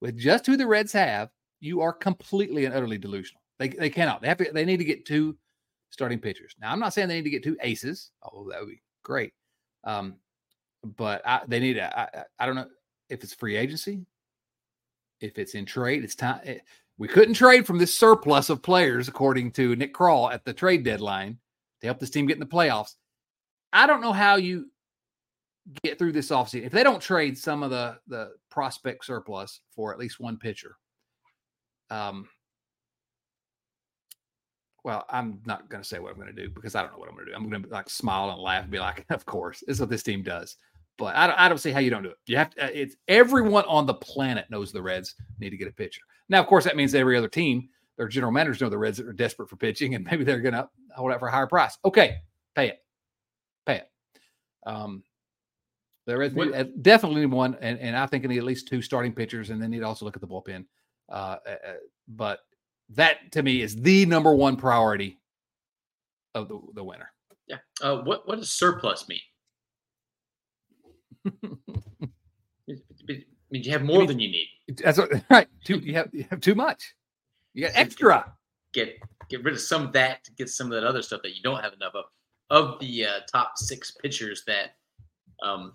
with just who the Reds have, you are completely and utterly delusional. They, they cannot. They have to. They need to get two starting pitchers. Now, I'm not saying they need to get two aces. Oh, that would be great. Um, but I, they need. A, I, I don't know if it's free agency, if it's in trade. It's time. It, we couldn't trade from this surplus of players, according to Nick Krall at the trade deadline, to help this team get in the playoffs. I don't know how you get through this offseason if they don't trade some of the the prospect surplus for at least one pitcher. Um, well, I'm not going to say what I'm going to do because I don't know what I'm going to do. I'm going to like smile and laugh and be like, (laughs) "Of course, this is what this team does." But I don't, I don't see how you don't do it. You have to. Uh, it's everyone on the planet knows the Reds need to get a pitcher. Now, of course, that means every other team, their general managers know the Reds are desperate for pitching, and maybe they're going to hold out for a higher price. Okay, pay it, pay it. Um, the Reds need, uh, definitely need one, and, and I think they need at least two starting pitchers, and they need to also look at the bullpen. Uh, uh, uh, but that to me is the number one priority of the, the winter. Yeah. Uh, what what does surplus mean? I mean, you have more mean, than you need. That's what, (laughs) right. Too, you have you have too much. You got extra. Get get rid of some of that to get some of that other stuff that you don't have enough of. Of the uh, top six pitchers that um,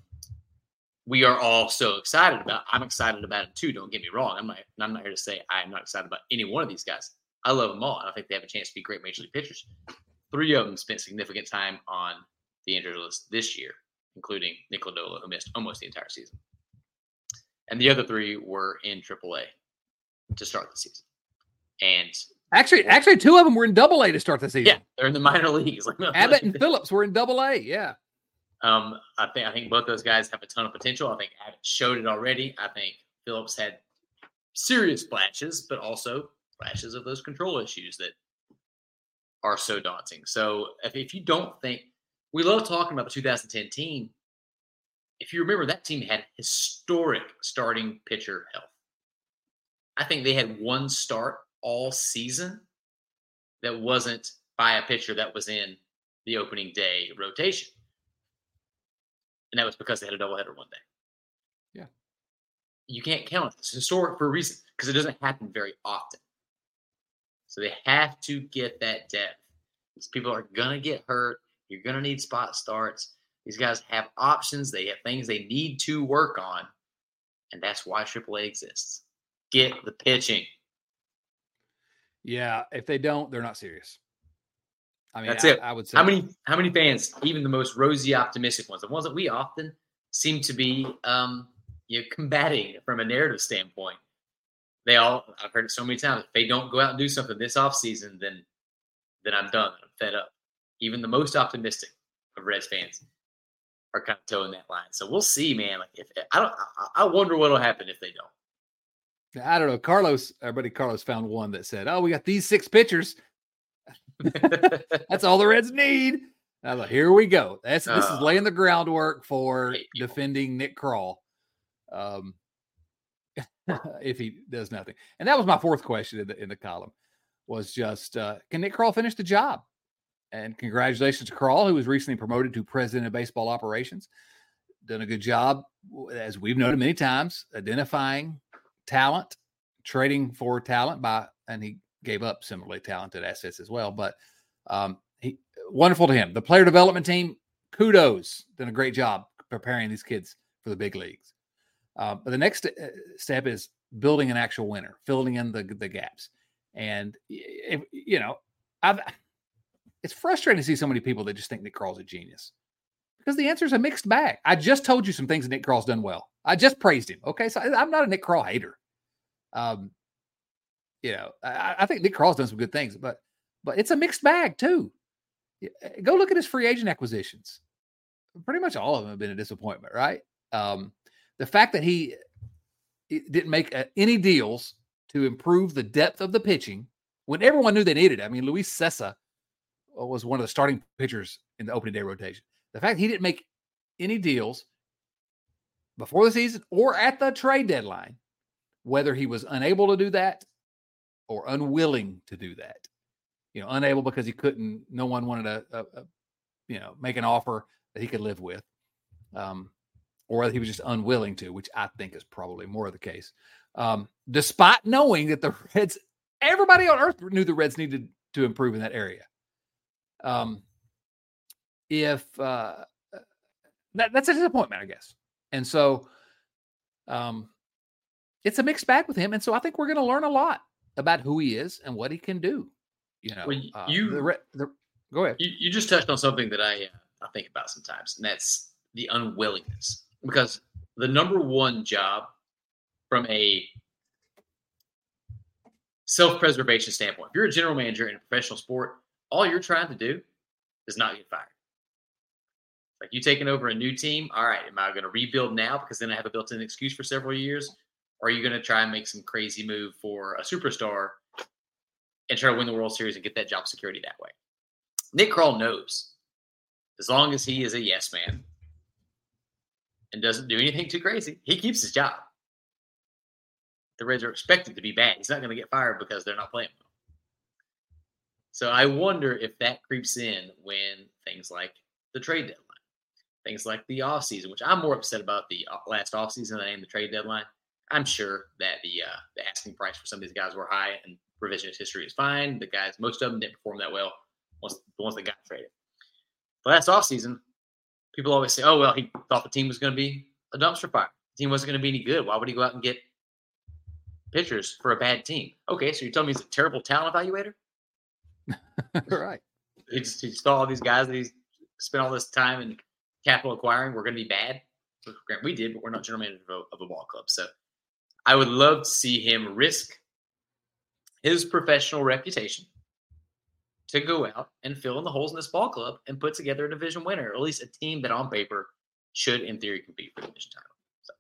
we are all so excited about, I'm excited about it too. Don't get me wrong. I'm not. I'm not here to say I'm not excited about any one of these guys. I love them all, and I think they have a chance to be great major league pitchers. Three of them spent significant time on the injured list this year including Nick Lodolo, who missed almost the entire season. And the other three were in AAA to start the season. And actually, actually, two of them were in Double A to start the season. Yeah, they're in the minor (laughs) leagues. Abbott and (laughs) Phillips were in Double A. Yeah. Um, I think I think both those guys have a ton of potential. I think Abbott showed it already. I think Phillips had serious flashes, but also flashes of those control issues that are so daunting. So if, if you don't think we love talking about the 2010 team. If you remember, that team had historic starting pitcher health. I think they had one start all season that wasn't by a pitcher that was in the opening day rotation. And that was because they had a doubleheader one day. Yeah. You can't count it. It's historic for a reason because it doesn't happen very often. So they have to get that depth. These people are going to get hurt. You're going to need spot starts. These guys have options. They have things they need to work on. And that's why AAA exists. Get the pitching. Yeah. If they don't, they're not serious. I mean, that's I, it. I would say. How many, how many fans, even the most rosy, optimistic ones, the ones that we often seem to be um, you know, combating from a narrative standpoint, they all, I've heard it so many times, if they don't go out and do something this offseason, then then I'm done. I'm fed up even the most optimistic of Reds fans are kind of toeing that line. So we'll see, man. Like if I don't, I, wonder what'll happen if they don't. I don't know. Carlos, our buddy Carlos found one that said, "Oh, we got these six pitchers. (laughs) That's all the Reds need." I was like, "Here we go. That's this uh, is laying the groundwork for defending Nick Krall." Um, (laughs) if he does nothing, and that was my fourth question in the in the column was just, uh, can Nick Krall finish the job? And congratulations to Krall, who was recently promoted to president of baseball operations. done a good job, as we've noted many times, identifying talent, trading for talent by, and he gave up similarly talented assets as well. But um, he wonderful to him. The player development team, kudos, done a great job preparing these kids for the big leagues. Uh, but the next uh, step is building an actual winner, filling in the the gaps. And if, you know, I've it's frustrating to see so many people that just think Nick Krall's a genius because the answer is a mixed bag. I just told you some things Nick Krall's done well. I just praised him. Okay, so I'm not a Nick Krall hater. Um, you know, I, I think Nick Krall's done some good things, but but it's a mixed bag too. Eh, go look at his free agent acquisitions. Pretty much all of them have been a disappointment, right? Um, the fact that he, he didn't make any deals to improve the depth of the pitching when everyone knew they needed it. I mean, Luis Cessa was one of the starting pitchers in the opening day rotation. The fact he didn't make any deals before the season or at the trade deadline, whether he was unable to do that or unwilling to do that, you know, unable because he couldn't, no one wanted to, a, a, you know, make an offer that he could live with, um, or he was just unwilling to, which I think is probably more of the case. Um, despite knowing that the (laughs) Reds, everybody on earth knew the Reds needed to improve in that area. Um, if uh, that, that's a disappointment, I guess. And so um, it's a mixed bag with him. And so I think we're going to learn a lot about who he is and what he can do. You know, well, uh, you the, the, go ahead. You, you just touched on something that I uh, I think about sometimes, and that's the unwillingness. Because the number one job from a self-preservation standpoint, if you're a general manager in a professional sport, all you're trying to do is not get fired. Like you taking over a new team, all right, am I going to rebuild now because then I have a built-in excuse for several years? Or are you going to try and make some crazy move for a superstar and try to win the World Series and get that job security that way? Nick Krall knows as long as he is a yes man and doesn't do anything too crazy, he keeps his job. The Reds are expected to be bad. He's not going to get fired because they're not playing well. So I wonder if that creeps in when things like the trade deadline, things like the offseason, which I'm more upset about the uh, last offseason than I am the trade deadline. I'm sure that the uh, the asking price for some of these guys were high, and revisionist history is fine. The guys, most of them didn't perform that well. Once the ones that got traded, the last offseason, people always say, "Oh well, he thought the team was going to be a dumpster fire. The team wasn't going to be any good. Why would he go out and get pitchers for a bad team?" Okay, so you're telling me he's a terrible talent evaluator? (laughs) right. He just, he just thought all these guys that he's spent all this time and capital acquiring were going to be bad. We did, but we're not general manager of a, of a ball club. So I would love to see him risk his professional reputation to go out and fill in the holes in this ball club and put together a division winner, or at least a team that on paper should, in theory, compete for the division title. So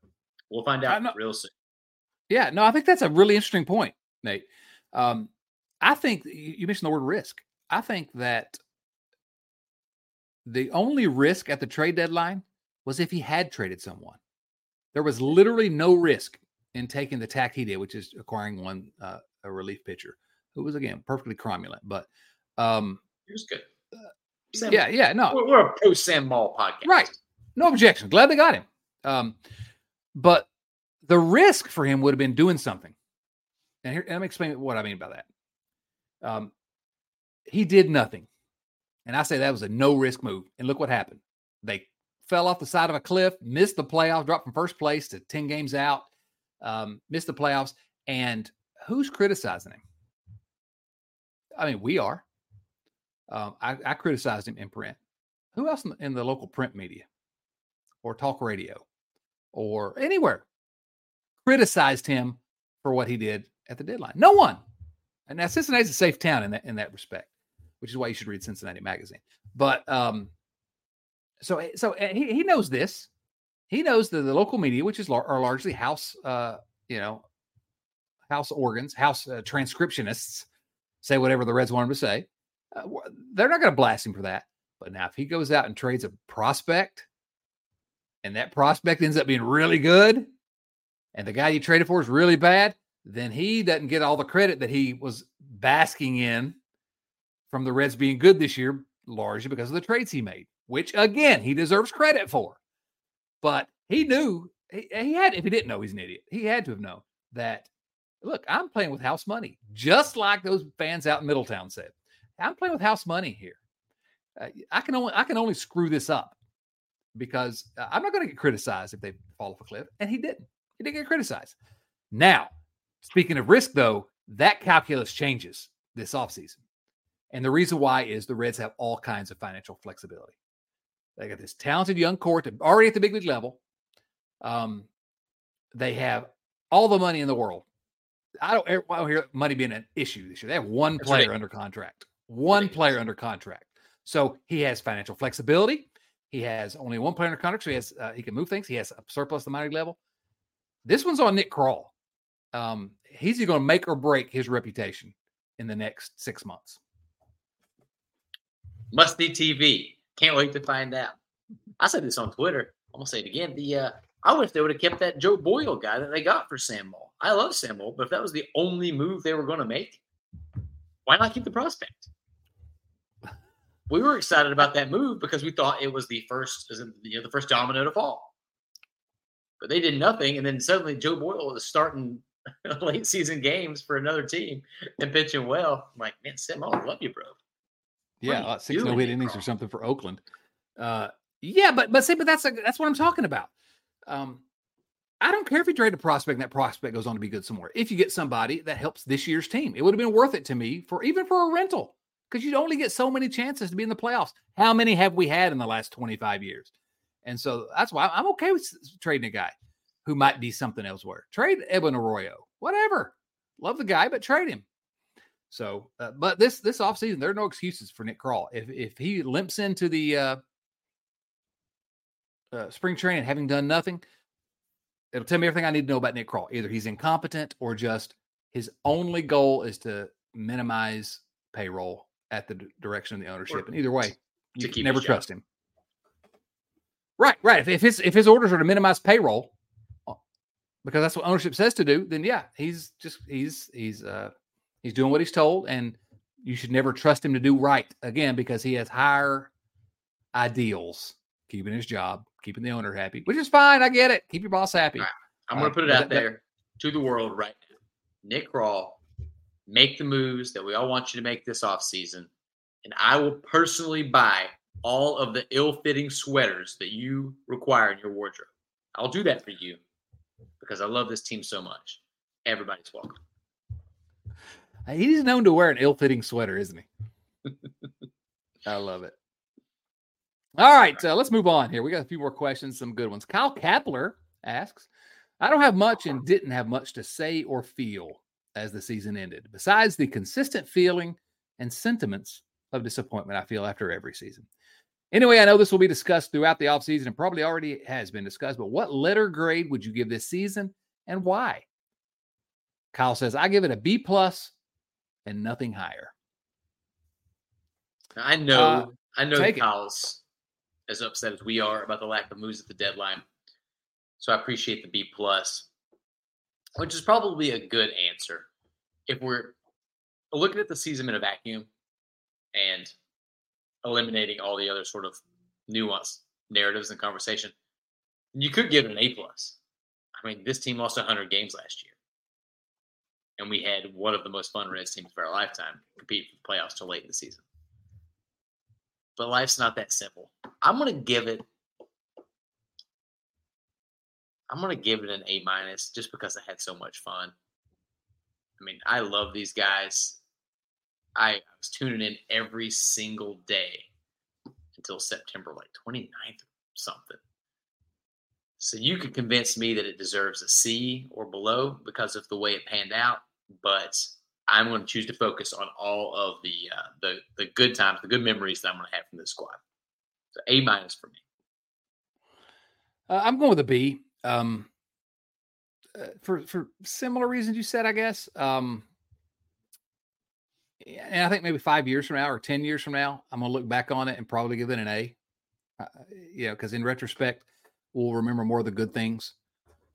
we'll find out real soon. Yeah, no, I think that's a really interesting point, Nate. Um, I think you mentioned the word risk. I think that the only risk at the trade deadline was if he had traded someone. There was literally no risk in taking the tack he did, which is acquiring one uh, a relief pitcher who was again perfectly cromulent. But um, he was good. Sam, yeah, yeah, no, we're, we're a pro Sam Moll podcast, right? No objection. Glad they got him. Um, but the risk for him would have been doing something. And here, let me explain what I mean by that. Um, he did nothing. And I say that was a no risk move. And look what happened. They fell off the side of a cliff, missed the playoffs, dropped from first place to 10 games out, um, missed the playoffs. And who's criticizing him? I mean, we are. Um, I, I, criticized him in print. Who else in the, in the local print media or talk radio or anywhere criticized him for what he did at the deadline? No one. And now Cincinnati's a safe town in that in that respect, which is why you should read Cincinnati Magazine. But um, so eh, so eh, he, he knows this. He knows that the local media, which is lar- are largely house, uh, you know, house organs, house uh, transcriptionists, say whatever the Reds want him to say. Uh, they're not going to blast him for that. But now, if he goes out and trades a prospect, and that prospect ends up being really good, and the guy you traded for is really bad, then he doesn't get all the credit that he was basking in from the Reds being good this year, largely because of the trades he made, which again, he deserves credit for. But he knew he, he had, if he didn't know, he's an idiot. He had to have known that. Look, I'm playing with house money, just like those fans out in Middletown said. I'm playing with house money here. Uh, I can only I can only screw this up because uh, I'm not going to get criticized if they fall off a cliff, and he didn't. He didn't get criticized. Now, speaking of risk, though, that calculus changes this offseason. And the reason why is the Reds have all kinds of financial flexibility. They got this talented young core to, already at the big league level. Um, they have all the money in the world. I don't, I don't hear money being an issue this year. They have one That's player right. under contract, one player under contract. So he has financial flexibility. He has only one player under contract, so he has uh, he can move things. He has a surplus the minor level. This one's on Nick Krall. Um, he's going to make or break his reputation in the next six months. Musty TV. Can't wait to find out. I said this on Twitter. I'm gonna say it again. The uh, I wish they would have kept that Joe Boyle guy that they got for Sam. I love Sam but if that was the only move they were going to make, why not keep the prospect? We were excited about that move because we thought it was the first, you know, the first domino to fall. But they did nothing, and then suddenly Joe Boyle is starting (laughs) late season games for another team and pitching well. I'm like, man, Sam, I love you, bro. Yeah, uh, six no hit innings or something for Oakland. Uh, yeah, but but say, but that's a, that's what I'm talking about. Um, I don't care if you trade a prospect and that prospect goes on to be good somewhere. If you get somebody that helps this year's team, it would have been worth it to me for even for a rental because you'd only get so many chances to be in the playoffs. How many have we had in the last 25 years? And so that's why I'm okay with trading a guy who might be something elsewhere. Trade Edwin Arroyo, whatever. Love the guy, but trade him. So, uh, but this this offseason, there are no excuses for Nick Krall. If if he limps into the uh, uh, spring training having done nothing, it'll tell me everything I need to know about Nick Krall. Either he's incompetent or just his only goal is to minimize payroll at the direction of the ownership. Or and either way, you can never trust him. Right, right. If, if his if his orders are to minimize payroll, because that's what ownership says to do, then yeah, he's just he's he's uh he's doing what he's told, and you should never trust him to do right again because he has higher ideals, keeping his job, keeping the owner happy, which is fine. I get it. Keep your boss happy. Right. I'm going to uh, put it out that, there that, to the world right now. Nick Krall, make the moves that we all want you to make this off season, and I will personally buy all of the ill-fitting sweaters that you require in your wardrobe. I'll do that for you because I love this team so much. Everybody's welcome. He's known to wear an ill-fitting sweater, isn't he? I love it. All right, uh, let's move on here. We got a few more questions, some good ones. Kyle Kapler asks, I don't have much and didn't have much to say or feel as the season ended, besides the consistent feeling and sentiments of disappointment I feel after every season. Anyway, I know this will be discussed throughout the offseason and probably already has been discussed, but what letter grade would you give this season and why? Kyle says, I give it a B plus and nothing higher. I know, uh, I know Kyle's it. as upset as we are about the lack of moves at the deadline. So I appreciate the B plus, which is probably a good answer. If we're looking at the season in a vacuum and eliminating all the other sort of nuanced narratives and conversation, you could give an A plus. I mean, this team lost 100 games last year, and we had one of the most fun Reds teams of our lifetime compete for the playoffs till late in the season. But life's not that simple. I'm gonna give it. I'm gonna give it an A minus just because I had so much fun. I mean, I love these guys. I was tuning in every single day until September like 29th or something. So you could convince me that it deserves a C or below because of the way it panned out, but I'm going to choose to focus on all of the uh, the the good times, the good memories that I'm going to have from this squad. So A minus for me. Uh, I'm going with a B. Um, uh, for for similar reasons you said, I guess. Um, and I think maybe five years from now or 10 years from now, I'm going to look back on it and probably give it an A. Uh, you know, because in retrospect, we'll remember more of the good things,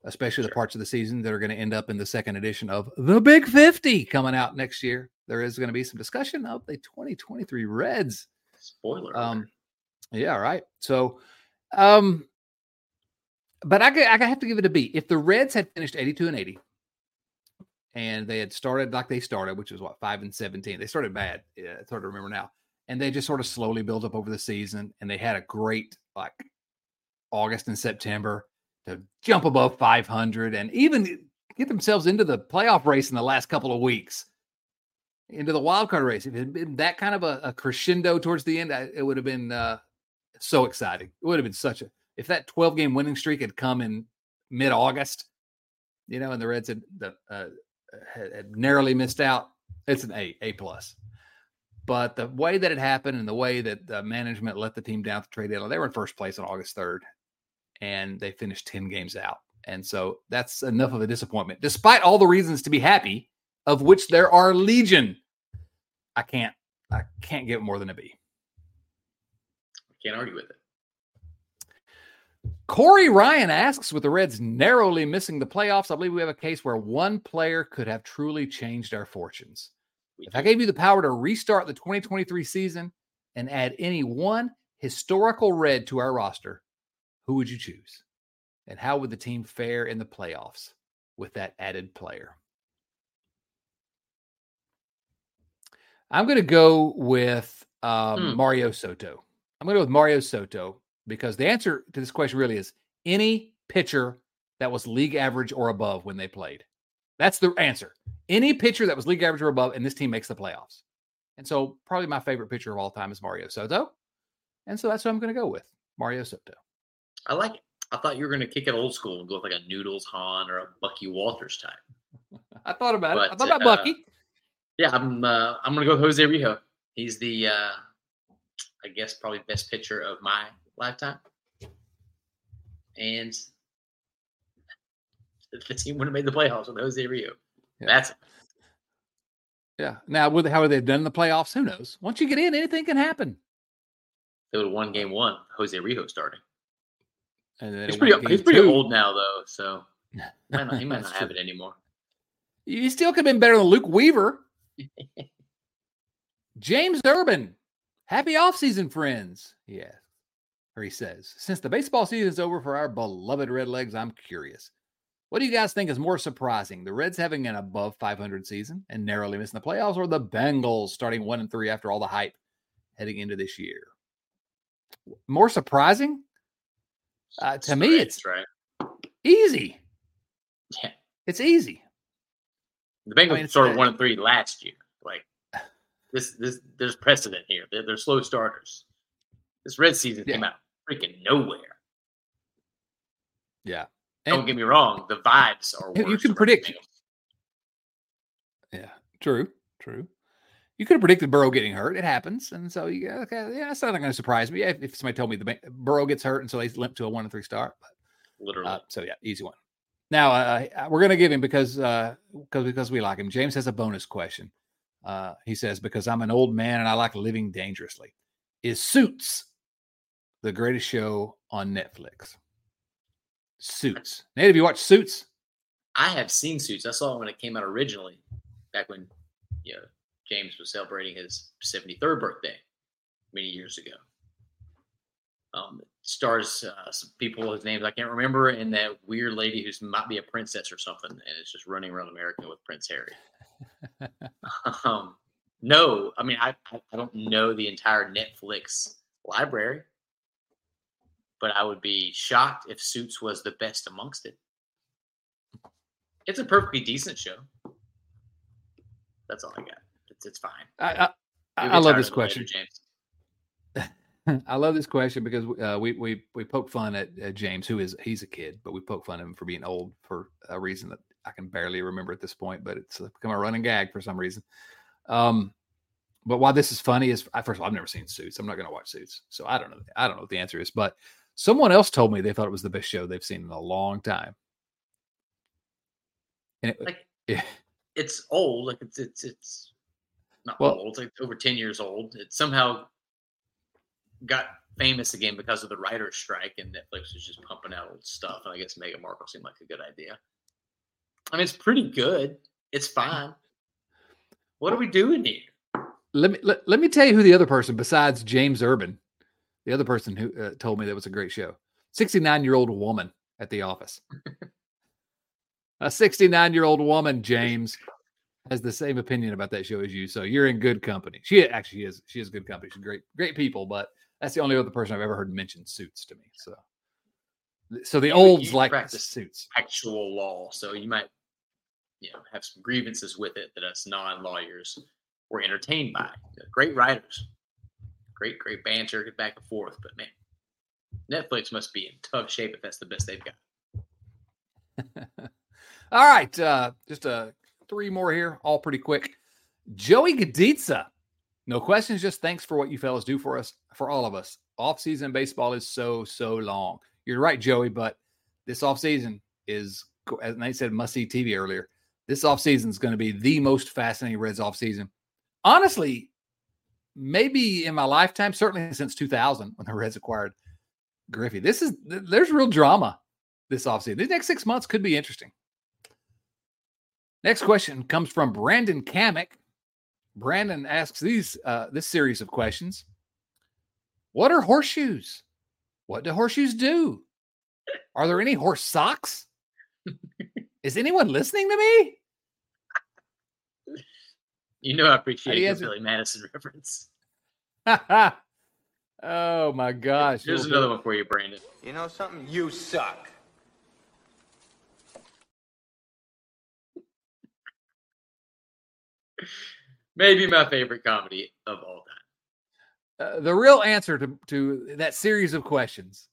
especially sure. the parts of the season that are going to end up in the second edition of the Big 50 coming out next year. There is going to be some discussion of the 2023 Reds. Spoiler. Um, yeah, right. So, um, but I, I have to give it a B. If the Reds had finished 82 and 80 and they had started like they started, which was what, 5 and 17, they started bad. Yeah, it's hard to remember now. And they just sort of slowly built up over the season. And they had a great, like, August and September to jump above 500 and even get themselves into the playoff race in the last couple of weeks, into the wild card race. If it had been that kind of a, a crescendo towards the end, it would have been uh, so exciting. It would have been such a if that 12 game winning streak had come in mid August, you know, and the Reds had, the, uh, had, had narrowly missed out, it's an A, A plus. But the way that it happened and the way that the management let the team down the trade deadline, they were in first place on August 3rd and they finished 10 games out. And so that's enough of a disappointment, despite all the reasons to be happy, of which there are legion. I can't, I can't give more than a B. Can't argue with it. Corey Ryan asks, with the Reds narrowly missing the playoffs, I believe we have a case where one player could have truly changed our fortunes. If I gave you the power to restart the 2023 season and add any one historical Red to our roster, who would you choose? And how would the team fare in the playoffs with that added player? I'm going to go with um, hmm. Mario Soto. I'm going to go with Mario Soto because the answer to this question really is any pitcher that was league average or above when they played. That's the answer. Any pitcher that was league average or above, and this team makes the playoffs. And so, probably my favorite pitcher of all time is Mario Soto. And so that's what I'm going to go with Mario Soto. I like it. I thought you were going to kick it old school and go with like a Noodles Hahn or a Bucky Walters type. (laughs) I thought about but, it. I thought about uh, Bucky. Yeah, I'm. Uh, I'm going to go with Jose Rijo. He's the, uh, I guess, probably best pitcher of my lifetime. And the team would have made the playoffs with Jose Rijo. Yeah. That's yeah. Now, with how they've done in the playoffs, who knows? Once you get in, anything can happen. They would have won game one. Jose Rijo starting. And then he's pretty. He's pretty two. old now, though, so he (laughs) might not, he might not have it anymore. He still could have been better than Luke Weaver. (laughs) James Urban, happy offseason, friends. Yeah, or he says, since the baseball season is over for our beloved Redlegs, I'm curious. What do you guys think is more surprising? The Reds having an above 500 season and narrowly missing the playoffs, or the Bengals starting one and three after all the hype heading into this year? More surprising? Uh, to me, it's right. easy. Yeah, it's easy. The Bengals I mean, started one and three last year. Like this, this there's precedent here. They're, they're slow starters. This red season yeah. came out freaking nowhere. Yeah. And Don't get me wrong, the vibes are You can predict. Yeah, true, true. You could have predicted Burrow getting hurt. It happens, and so you okay. Yeah, that's not going to surprise me if, if, somebody told me the Burrow gets hurt and so they limp to a one and three start. But literally, uh, so yeah, easy one. Now uh, uh we're going to give him because uh, because because we like him. James has a bonus question. Uh, he says because I'm an old man and I like living dangerously. Is Suits the greatest show on Netflix. Suits. Nate, have you watched Suits? I have seen Suits. I saw it when it came out originally, back when you know James was celebrating his 73rd birthday many years ago. Um, stars uh, some people whose names I can't remember, and that weird lady who's might be a princess or something, and it's just running around America with Prince Harry. (laughs) um, no, I mean I I don't know the entire Netflix library but I would be shocked if Suits was the best amongst it. It's a perfectly decent show. That's all I got. It's, it's fine. I, I, I love this question, James. (laughs) I love this question because uh, we we we poke fun at, at, James, who is he's a kid, but we poke fun at him for being old for a reason that I can barely remember at this point, but it's become a running gag for some reason. Um, but why this is funny is first of all, I've never seen Suits. I'm not going to watch Suits, so I don't know. I don't know what the answer is, but Someone else told me they thought it was the best show they've seen in a long time. And it, like, (laughs) yeah. it's old. Like it's it's it's not well, old. It's like over ten years old. It somehow got famous again because of the writer's strike, and Netflix was just pumping out old stuff. And I guess Meghan Markle seemed like a good idea. I mean, it's pretty good. It's fine. What are we doing here? Let me let, let me tell you who the other person besides James Urban the other person who uh, told me that was a great show. 69 year old woman at the office. a 69 year old woman, James, has the same opinion about that show as you. So you're in good company. She actually is. She is good company. She's great, great people. But that's the only other person I've ever heard mention suits to me. So, so the olds like practice suits. Actual law, so you might, you know, have some grievances with it that us non-lawyers were entertained by. Great writers, great, great banter, get back and forth. But man, Netflix must be in tough shape if that's the best they've got. (laughs) All right, uh, just uh, three more here, all pretty quick. Joey Gaditza, no questions, just thanks for what you fellas do for us, for all of us. Off-season baseball is so so long. You're right, Joey, but this off-season is, as Nate said, must-see TV earlier. This off-season is going to be the most fascinating Reds off-season. Honestly, maybe in my lifetime, certainly since 2000 when the Reds acquired Griffey. This is there's real drama this offseason. These next six months could be interesting. Next question comes from Brandon Kamek. Brandon asks these uh, this series of questions. What are horseshoes? What do horseshoes do? Are there any horse socks? Is anyone listening to me? You know, I appreciate How do you your Billy Madison (laughs) reference. oh my gosh. Here's Little another one for you, Brandon. You know something? You suck. Maybe my favorite comedy of all time. uh, the real answer to, to that series of questions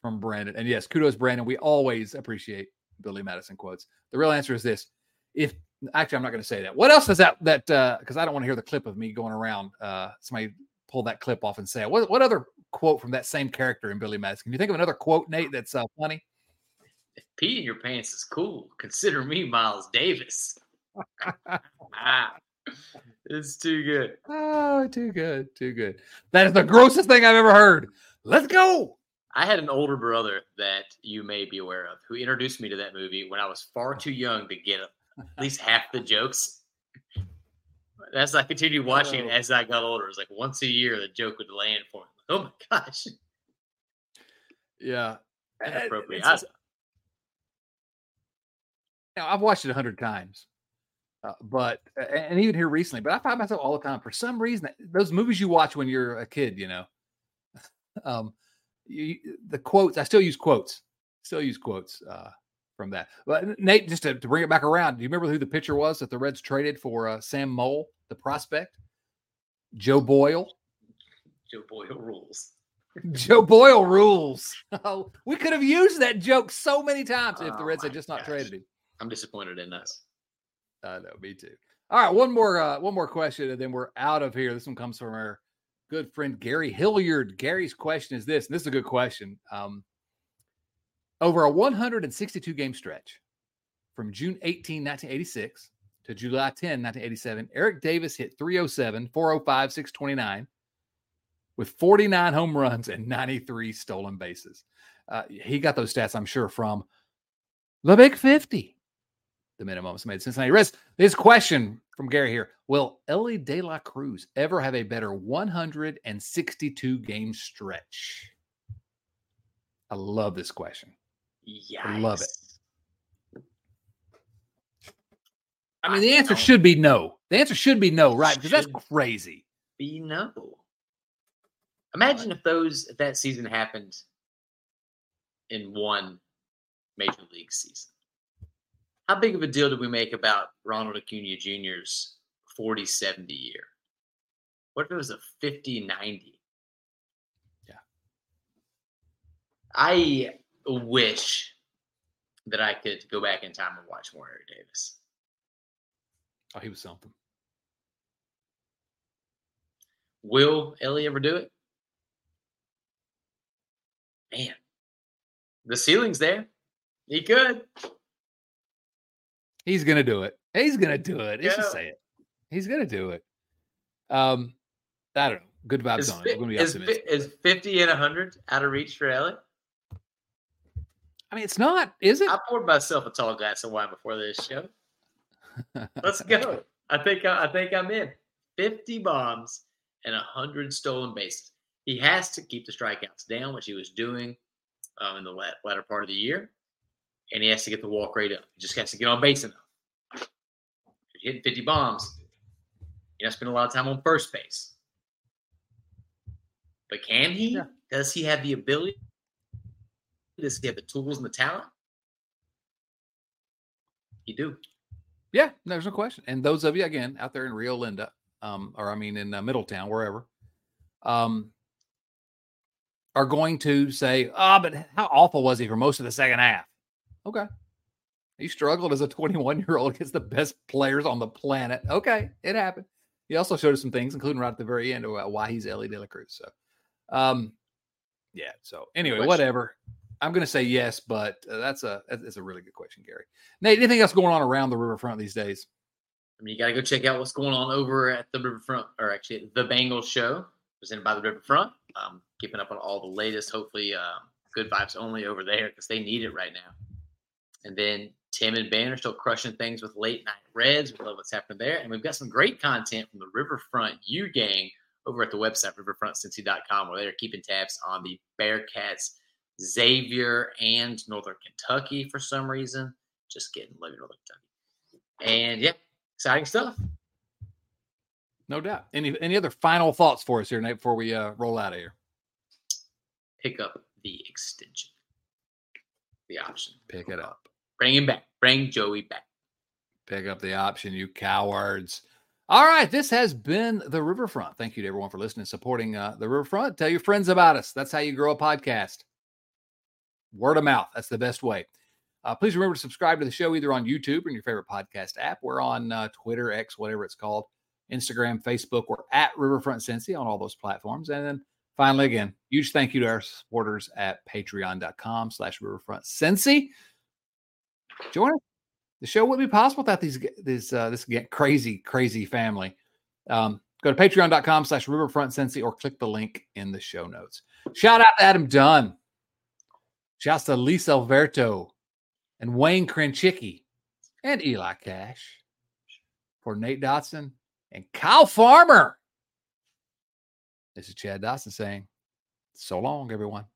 from Brandon, and yes, kudos, Brandon. We always appreciate Billy Madison quotes. The real answer is this: if actually, I'm not going to say that. What else is that? That because I don't want to hear the clip of me going around. Uh, somebody pull that clip off and say it. What what other quote from that same character in Billy Madison? Can you think of another quote, Nate? That's uh, funny. If pee in your pants is cool, consider me Miles Davis. ah, (laughs) it's too good. Oh, too good, too good. That is the grossest thing I've ever heard. Let's go. I had an older brother that you may be aware of who introduced me to that movie when I was far too young to get at least half the jokes. As I continued watching Oh. as I got older, it was like once a year the joke would land for me. Oh my gosh. Yeah. Inappropriate. I- Now, I've watched it a hundred times, uh, but and even here recently. But I find myself all the time for some reason those movies you watch when you're a kid, you know, (laughs) um, you, the quotes. I still use quotes. Still use quotes uh, from that. But Nate, just to, to bring it back around, do you remember who the pitcher was that the Reds traded for uh, Sam Moll, the prospect? Joe Boyle. Joe Boyle rules. Joe Boyle rules. (laughs) (laughs) Oh, we could have used that joke so many times if the Oh Reds had just not gosh. traded him. I'm disappointed in us. I know, me too. All right, one more, uh, one more question, and then we're out of here. This one comes from our good friend Gary Hilliard. Gary's question is this, and this is a good question. Um, over a 162 game stretch from June 18, 1986 to July 10, 1987, Eric Davis hit 307, 405, 629 with 49 home runs and 93 stolen bases. Uh, he got those stats, I'm sure, from the Big 50 the minimums made Cincinnati Reds. This question from Gary here: Will Elly De La Cruz ever have a better 162 game stretch? I love this question. Yeah. Love it. I mean, the answer should be no. The answer should be no, right? Because that's crazy. be no. Imagine if those if that season happened in one major league season. How big of a deal did we make about Ronald Acuna Jr.'s 40 70 year? What if it was a 50 90? Yeah. I wish that I could go back in time and watch more Eric Davis. Oh, he was something. Will Elly ever do it? Man, the ceiling's there. He could. He's gonna do it. He's gonna do it. Let's just say it. He's gonna do it. Um, I don't know. Good vibes Is, on it. We're gonna be is, optimistic. is 50 and 100 out of reach for Elly? I mean, it's not, is it? I poured myself a tall glass of wine before this show. (laughs) Let's go. I think I, I think I'm in. 50 bombs and 100 stolen bases. He has to keep the strikeouts down, which he was doing um, in the latter part of the year, and he has to get the walk rate up. He just has to get on base enough. If you're hitting 50 bombs, you know, spend a lot of time on first base. But can he? Yeah. Does he have the ability? Does he have the tools and the talent? You do. Yeah, there's no question. And those of you again out there in Rio Linda, um, or I mean in uh, Middletown, wherever, um, are going to say, "Ah, oh, but how awful was he for most of the second half?" Okay, he struggled as a 21 year old against the best players on the planet. Okay, it happened. He also showed us some things, including right at the very end about why he's Elly De La Cruz. So, um, yeah. So anyway, whatever. I'm going to say yes, but uh, that's a that's a really good question, Gary. Nate, anything else going on around the riverfront these days? I mean, you got to go check out what's going on over at the Riverfront, or actually the Bengals show presented by the Riverfront. Um, keeping up on all the latest, hopefully, uh, good vibes only over there because they need it right now. And then Tim and Ben are still crushing things with late night Reds. We love what's happening there, and we've got some great content from the Riverfront U gang over at the website riverfrontcincy.com where they're keeping tabs on the Bearcats Xavier and Northern Kentucky for some reason. Just getting love Northern Kentucky. And yeah, exciting stuff. No doubt. Any any other final thoughts for us here, Nate, before we uh, roll out of here? Pick up the extension, the option. Pick it up. Bring him back. Bring Joey back. Pick up the option, you cowards. All right, this has been the Riverfront. Thank you to everyone for listening, and supporting uh, the Riverfront. Tell your friends about us. That's how you grow a podcast. Word of mouth. That's the best way. Uh, please remember to subscribe to the show either on YouTube or in your favorite podcast app. We're on uh, Twitter, X, whatever it's called, Instagram, Facebook. We're at Riverfront Cincy on all those platforms. And then finally, again, huge thank you to our supporters at patreon.com slash Riverfront Cincy. Join us. The show wouldn't be possible without these this uh, this crazy crazy family. Um, go to patreon.com slash riverfront cincy or click the link in the show notes. Shout out to Adam Dunn. To Lisa Alberto and Wayne Krenchicki and Eli Cash for Nate Dotson and Kyle Farmer. This is Chad Dotson saying, so long, everyone.